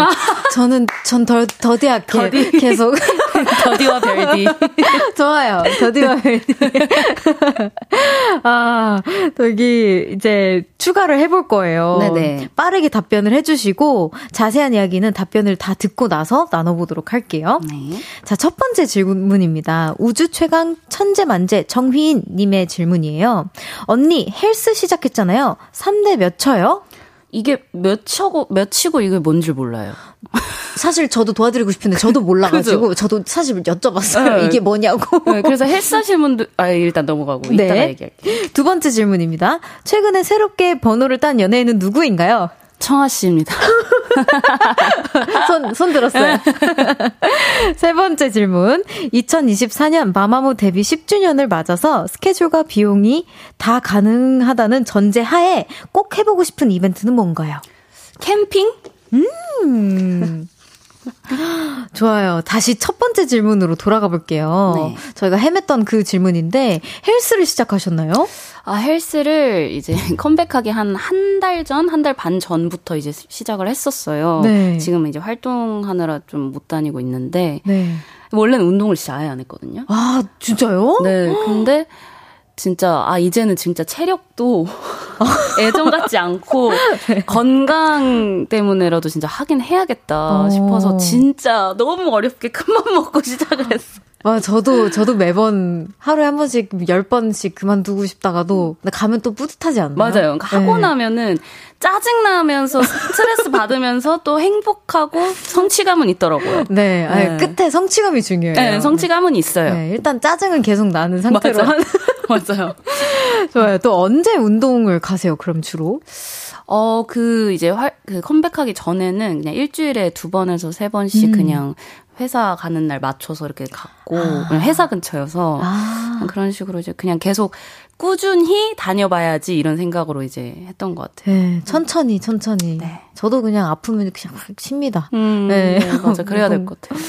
[SPEAKER 1] 저는 전 더, 더디하게 더디. 계속
[SPEAKER 4] 더디와 별디.
[SPEAKER 1] 좋아요. 더디와 별디. 아, 여기 이제 추가를 해볼 거예요. 네네. 빠르게 답변을 해주시고 자세한 이야기는 답변을 다 듣고 나서 나눠보도록 할게요. 네. 자, 첫 번째 질문입니다. 우주 최강 천재 만재 정휘인 님의 질문이에요. 언니 헬스 시작했잖아요. 3대 몇 쳐요?
[SPEAKER 4] 이게 몇 쳐고 몇 치고 이게 뭔지 몰라요.
[SPEAKER 1] 사실 저도 도와드리고 싶은데 저도 몰라가지고 저도 사실 여쭤봤어요. 네. 이게 뭐냐고.
[SPEAKER 4] 네, 그래서 헬스 하시는 분들 아 일단 넘어가고 네. 이따가 얘기할게요.
[SPEAKER 1] 두 번째 질문입니다. 최근에 새롭게 번호를 딴 연예인은 누구인가요?
[SPEAKER 4] 청아 씨입니다.
[SPEAKER 1] 손, 손 들었어요. 세 번째 질문. 2024년 마마무 데뷔 10주년을 맞아서 스케줄과 비용이 다 가능하다는 전제 하에 꼭 해보고 싶은 이벤트는 뭔가요?
[SPEAKER 4] 캠핑?
[SPEAKER 1] 음. 좋아요. 다시 첫 번째 질문으로 돌아가 볼게요. 네. 저희가 헤맸던 그 질문인데 헬스를 시작하셨나요?
[SPEAKER 4] 아, 헬스를 이제 컴백하기 한 한 달 전, 한 달 반 전부터 이제 시작을 했었어요. 네. 지금은 이제 활동하느라 좀 못 다니고 있는데 네. 원래는 운동을 진짜 아예 안 했거든요.
[SPEAKER 1] 아, 진짜요?
[SPEAKER 4] 네. 근데 진짜 아 이제는 진짜 체력도 예전 같지 않고 네. 건강 때문에라도 진짜 하긴 해야겠다 어. 싶어서 진짜 너무 어렵게 큰맘 먹고 시작을 했어.
[SPEAKER 1] 아, 저도, 저도 매번 하루에 한 번씩, 열 번씩 그만두고 싶다가도, 근데 가면 또 뿌듯하지 않나요?
[SPEAKER 4] 맞아요. 그러니까 하고 네. 나면은 짜증나면서 스트레스 받으면서 또 행복하고 성취감은 있더라고요.
[SPEAKER 1] 네. 네. 끝에 성취감이 중요해요.
[SPEAKER 4] 네, 성취감은 있어요.
[SPEAKER 1] 네, 일단 짜증은 계속 나는 상태로.
[SPEAKER 4] 맞아요. 맞아요.
[SPEAKER 1] 좋아요. 또 언제 운동을 가세요, 그럼 주로?
[SPEAKER 4] 어, 그, 이제, 활, 그, 컴백하기 전에는 그냥 일주일에 두 번에서 세 번씩 음. 그냥 회사 가는 날 맞춰서 이렇게 갔고 아. 회사 근처여서 아. 그런 식으로 이제 그냥 계속 꾸준히 다녀봐야지 이런 생각으로 이제 했던 것 같아요.
[SPEAKER 1] 네, 천천히 천천히. 네. 저도 그냥 아프면 그냥 확 쉽니다.
[SPEAKER 4] 음, 네. 네, 맞아. 그래야 될 것 같아요.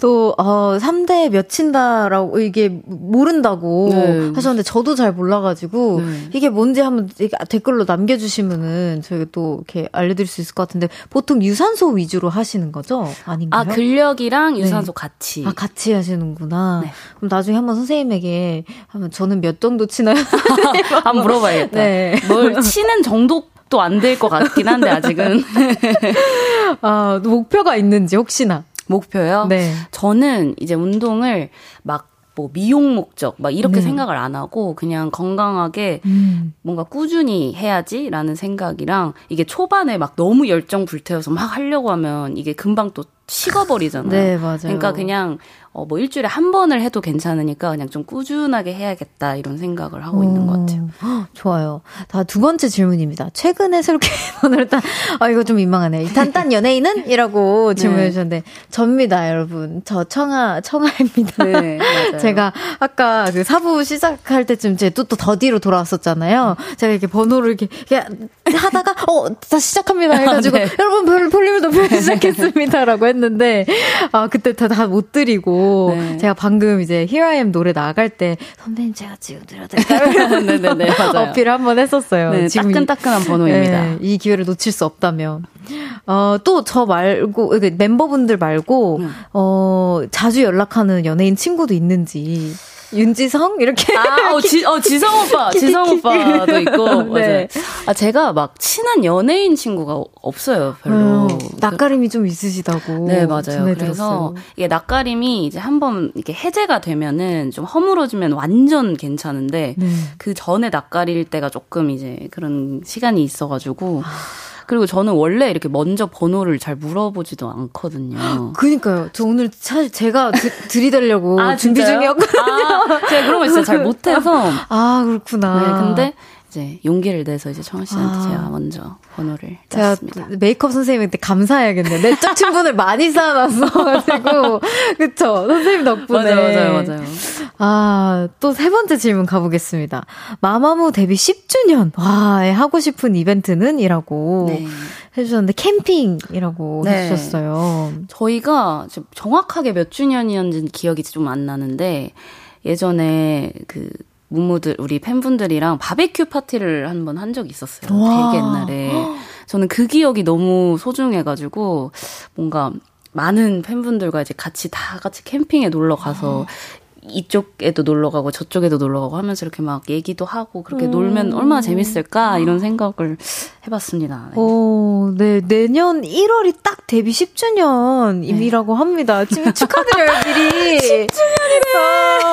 [SPEAKER 1] 또, 어, 3대 몇 친다라고 이게 모른다고 네. 하셨는데 저도 잘 몰라가지고 네. 이게 뭔지 한번 댓글로 남겨주시면은 저희가 또 이렇게 알려드릴 수 있을 것 같은데 보통 유산소 위주로 하시는 거죠? 아닌가요?
[SPEAKER 4] 아, 근력이랑 네. 유산소 네. 같이.
[SPEAKER 1] 아, 같이 하시는구나. 네. 그럼 나중에 한번 선생님에게 하면 저는 몇 정도 치나요?
[SPEAKER 4] 한번 물어봐야겠다. 네. 뭘 치는 정도 또 안 될 것 같긴 한데 아직은.
[SPEAKER 1] 아, 목표가 있는지 혹시나.
[SPEAKER 4] 목표요? 네. 저는 이제 운동을 막뭐 미용 목적 막 이렇게 네. 생각을 안 하고 그냥 건강하게 음. 뭔가 꾸준히 해야지라는 생각이랑 이게 초반에 막 너무 열정 불태워서 막 하려고 하면 이게 금방 또 식어버리잖아요.
[SPEAKER 1] 네, 맞아요.
[SPEAKER 4] 그러니까 그냥 어, 뭐 일주일에 한 번을 해도 괜찮으니까 그냥 좀 꾸준하게 해야겠다 이런 생각을 하고 오, 있는 것 같아요.
[SPEAKER 1] 좋아요. 다두 번째 질문입니다. 최근에 새롭게 번호를 딴, 아, 이거 좀 민망하네. 일단 딴 연예인은? 이라고 네. 질문해 주셨는데, 접니다, 여러분. 저 청아, 청아입니다. 네. 제가 아까 그 사부 시작할 때쯤 제 또, 또 더디로 돌아왔었잖아요. 제가 이렇게 번호를 이렇게, 이렇게 하다가, 어, 다시 시작합니다. 해가지고, 네. 여러분, 볼륨을 높여 시작했습니다 라고 했는데, 아, 그때 다 못 드리고, 네. 제가 방금 이제 Here I Am 노래 나갈 때 선배님 제가 지금 드려야 될까요? 네네네 맞아요. 어필을 한번 했었어요.
[SPEAKER 4] 네, 지금 따끈따끈한 번호입니다. 네,
[SPEAKER 1] 이 기회를 놓칠 수 없다면. 어, 또 저 말고, 멤버분들 말고, 음. 어, 자주 연락하는 연예인 친구도 있는지. 윤지성 이렇게
[SPEAKER 4] 아, 어, 지, 어 지성 오빠, 지성 오빠도 있고 네. 맞아요. 아 제가 막 친한 연예인 친구가 없어요, 별로. 음,
[SPEAKER 1] 낯가림이 좀 있으시다고.
[SPEAKER 4] 네, 맞아요. 그래서 이게 낯가림이 이제 한번 이렇게 해제가 되면은 좀 허물어지면 완전 괜찮은데 네. 그 전에 낯가릴 때가 조금 이제 그런 시간이 있어 가지고. 아. 그리고 저는 원래 이렇게 먼저 번호를 잘 물어보지도 않거든요.
[SPEAKER 1] 그니까요. 저 오늘 사실 제가 드, 들이대려고 아, 준비 중이었거든요.
[SPEAKER 4] 아, 제가 그런 거 진짜 잘 못해서.
[SPEAKER 1] 아, 그렇구나.
[SPEAKER 4] 네, 근데 이제 용기를 내서 이제 청아 씨한테 아. 제가 먼저 번호를 땄습니다.
[SPEAKER 1] 메이크업 선생님한테 감사해야겠네요. 내적 친분을 많이 쌓아놨어 가지고 그쵸 선생님 덕분에
[SPEAKER 4] 맞아요, 맞아요, 맞아요.
[SPEAKER 1] 아, 또 세 번째 질문 가보겠습니다. 마마무 데뷔 10주년. 와, 하고 싶은 이벤트는? 이라고 네. 해주셨는데, 캠핑이라고 네. 해주셨어요.
[SPEAKER 4] 저희가 정확하게 몇 주년이었는지 기억이 좀 안 나는데, 예전에 그 무무들 우리 팬분들이랑 바베큐 파티를 한 번 한 적이 있었어요. 와. 되게 옛날에. 저는 그 기억이 너무 소중해가지고 뭔가 많은 팬분들과 이제 같이 다 같이 캠핑에 놀러 가서 아. 이쪽에도 놀러 가고 저쪽에도 놀러 가고 하면서 이렇게 막 얘기도 하고 그렇게 음. 놀면 얼마나 재밌을까 이런 생각을 해봤습니다.
[SPEAKER 1] 네. 오, 네 내년 1월이 딱 데뷔 10주년임이라고 네. 합니다. 지금 축하드려요 미리.
[SPEAKER 4] 10주년이네.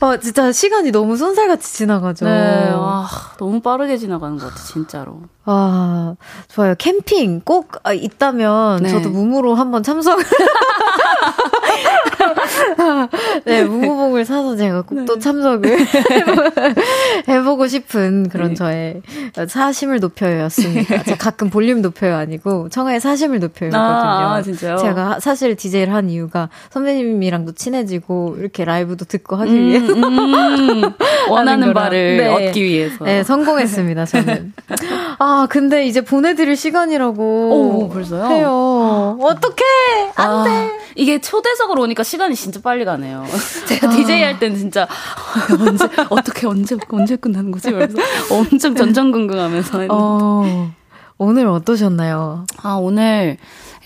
[SPEAKER 1] 아, 진짜 시간이 너무 손살같이 지나가죠.
[SPEAKER 4] 네, 와, 너무 빠르게 지나가는 것 같아 진짜로.
[SPEAKER 1] 아 좋아요. 캠핑 꼭 아, 있다면 네. 저도 무무로 한번 참석. 네, 무무봉을 사서 제가 꼭또 네. 참석을 해보고 싶은 그런 네. 저의 사심을 높여요였습니다. 제가 가끔 볼륨 높여요 아니고 청하의 사심을 높여요거든요. 아,
[SPEAKER 4] 아, 진짜요?
[SPEAKER 1] 제가 사실 DJ를 한 이유가 선배님이랑도 친해지고 이렇게 라이브도 듣고 하기 음, 위해서 음,
[SPEAKER 4] 원하는 바를 네. 얻기 위해서.
[SPEAKER 1] 네, 성공했습니다. 저는. 아 아, 근데 이제 보내드릴 시간이라고.
[SPEAKER 4] 오, 벌써요?
[SPEAKER 1] 해요. 어떡해! 안 아, 돼!
[SPEAKER 4] 이게 초대석으로 오니까 시간이 진짜 빨리 가네요. 제가 아. DJ 할 때는 진짜, 언제, 어떻게, 언제, 언제 끝나는 거지? 그래서 엄청 전전긍긍 하면서 했는데. 어,
[SPEAKER 1] 오늘 어떠셨나요?
[SPEAKER 4] 아, 오늘,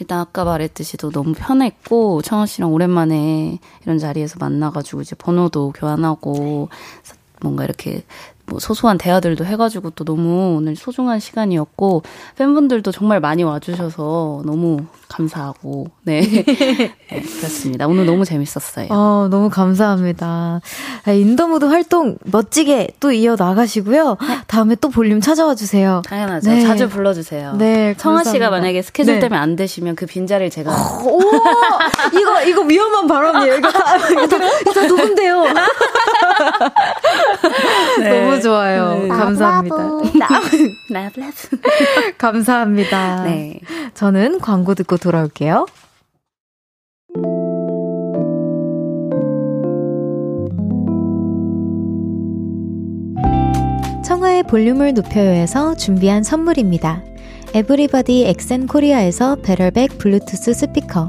[SPEAKER 4] 일단 아까 말했듯이 도 너무 편했고 청아 씨랑 오랜만에 이런 자리에서 만나가지고 이제 번호도 교환하고 뭔가 이렇게 뭐 소소한 대화들도 해가지고 또 너무 오늘 소중한 시간이었고 팬분들도 정말 많이 와주셔서 너무 감사하고 네, 네 그렇습니다. 오늘 너무 재밌었어요.
[SPEAKER 1] 어, 너무 감사합니다. 아, In the mood 활동 멋지게 또 이어 나가시고요. 다음에 또 볼륨 찾아와 주세요.
[SPEAKER 4] 당연하죠. 네. 자주 불러주세요. 네, 청하 씨가 만약에 스케줄 네. 때문에 안 되시면 그 빈자리를 제가
[SPEAKER 1] 오, 이거 이거 위험한 발언이에요. 이거 다 이거 다, 이거 다 녹음돼요. 네. 너무 좋아요. 네. 감사합니다. 감사합니다. 네. 저는 광고 듣고 돌아올게요. 청하의 볼륨을 높여요에서 준비한 선물입니다. 에브리바디 엑센 코리아에서 베럴백 블루투스 스피커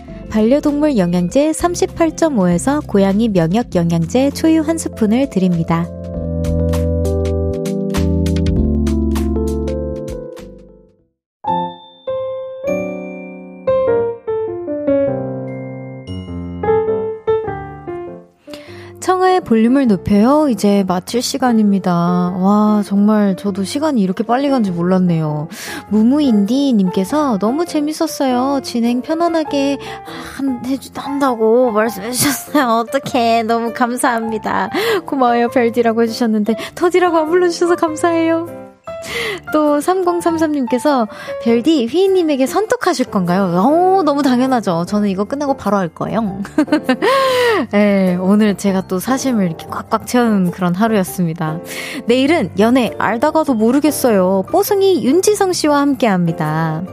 [SPEAKER 1] 반려동물 영양제 38.5에서 고양이 면역 영양제 초유 한 스푼을 드립니다. 볼륨을 높여요. 이제 마칠 시간입니다. 와, 정말 저도 시간이 이렇게 빨리 간지 몰랐네요. 무무인디님께서 너무 재밌었어요. 진행 편안하게 한, 해주, 한다고 말씀해주셨어요. 어떡해. 너무 감사합니다. 고마워요. 별디라고 해주셨는데, 터디라고 안 불러주셔서 감사해요. 또 3033님께서 별디 휘인님에게 선톡하실 건가요? 오, 너무 당연하죠. 저는 이거 끝나고 바로 할 거예요. 네, 오늘 제가 또 사심을 이렇게 꽉꽉 채우는 그런 하루였습니다. 내일은 연애 알다가도 모르겠어요. 뽀송이 윤지성 씨와 함께 합니다.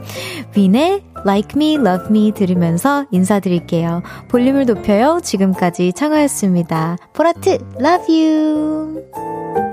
[SPEAKER 1] 윈의 Like Me, Love Me 들으면서 인사드릴게요. 볼륨을 높여요. 지금까지 창화였습니다. 보라트, love you!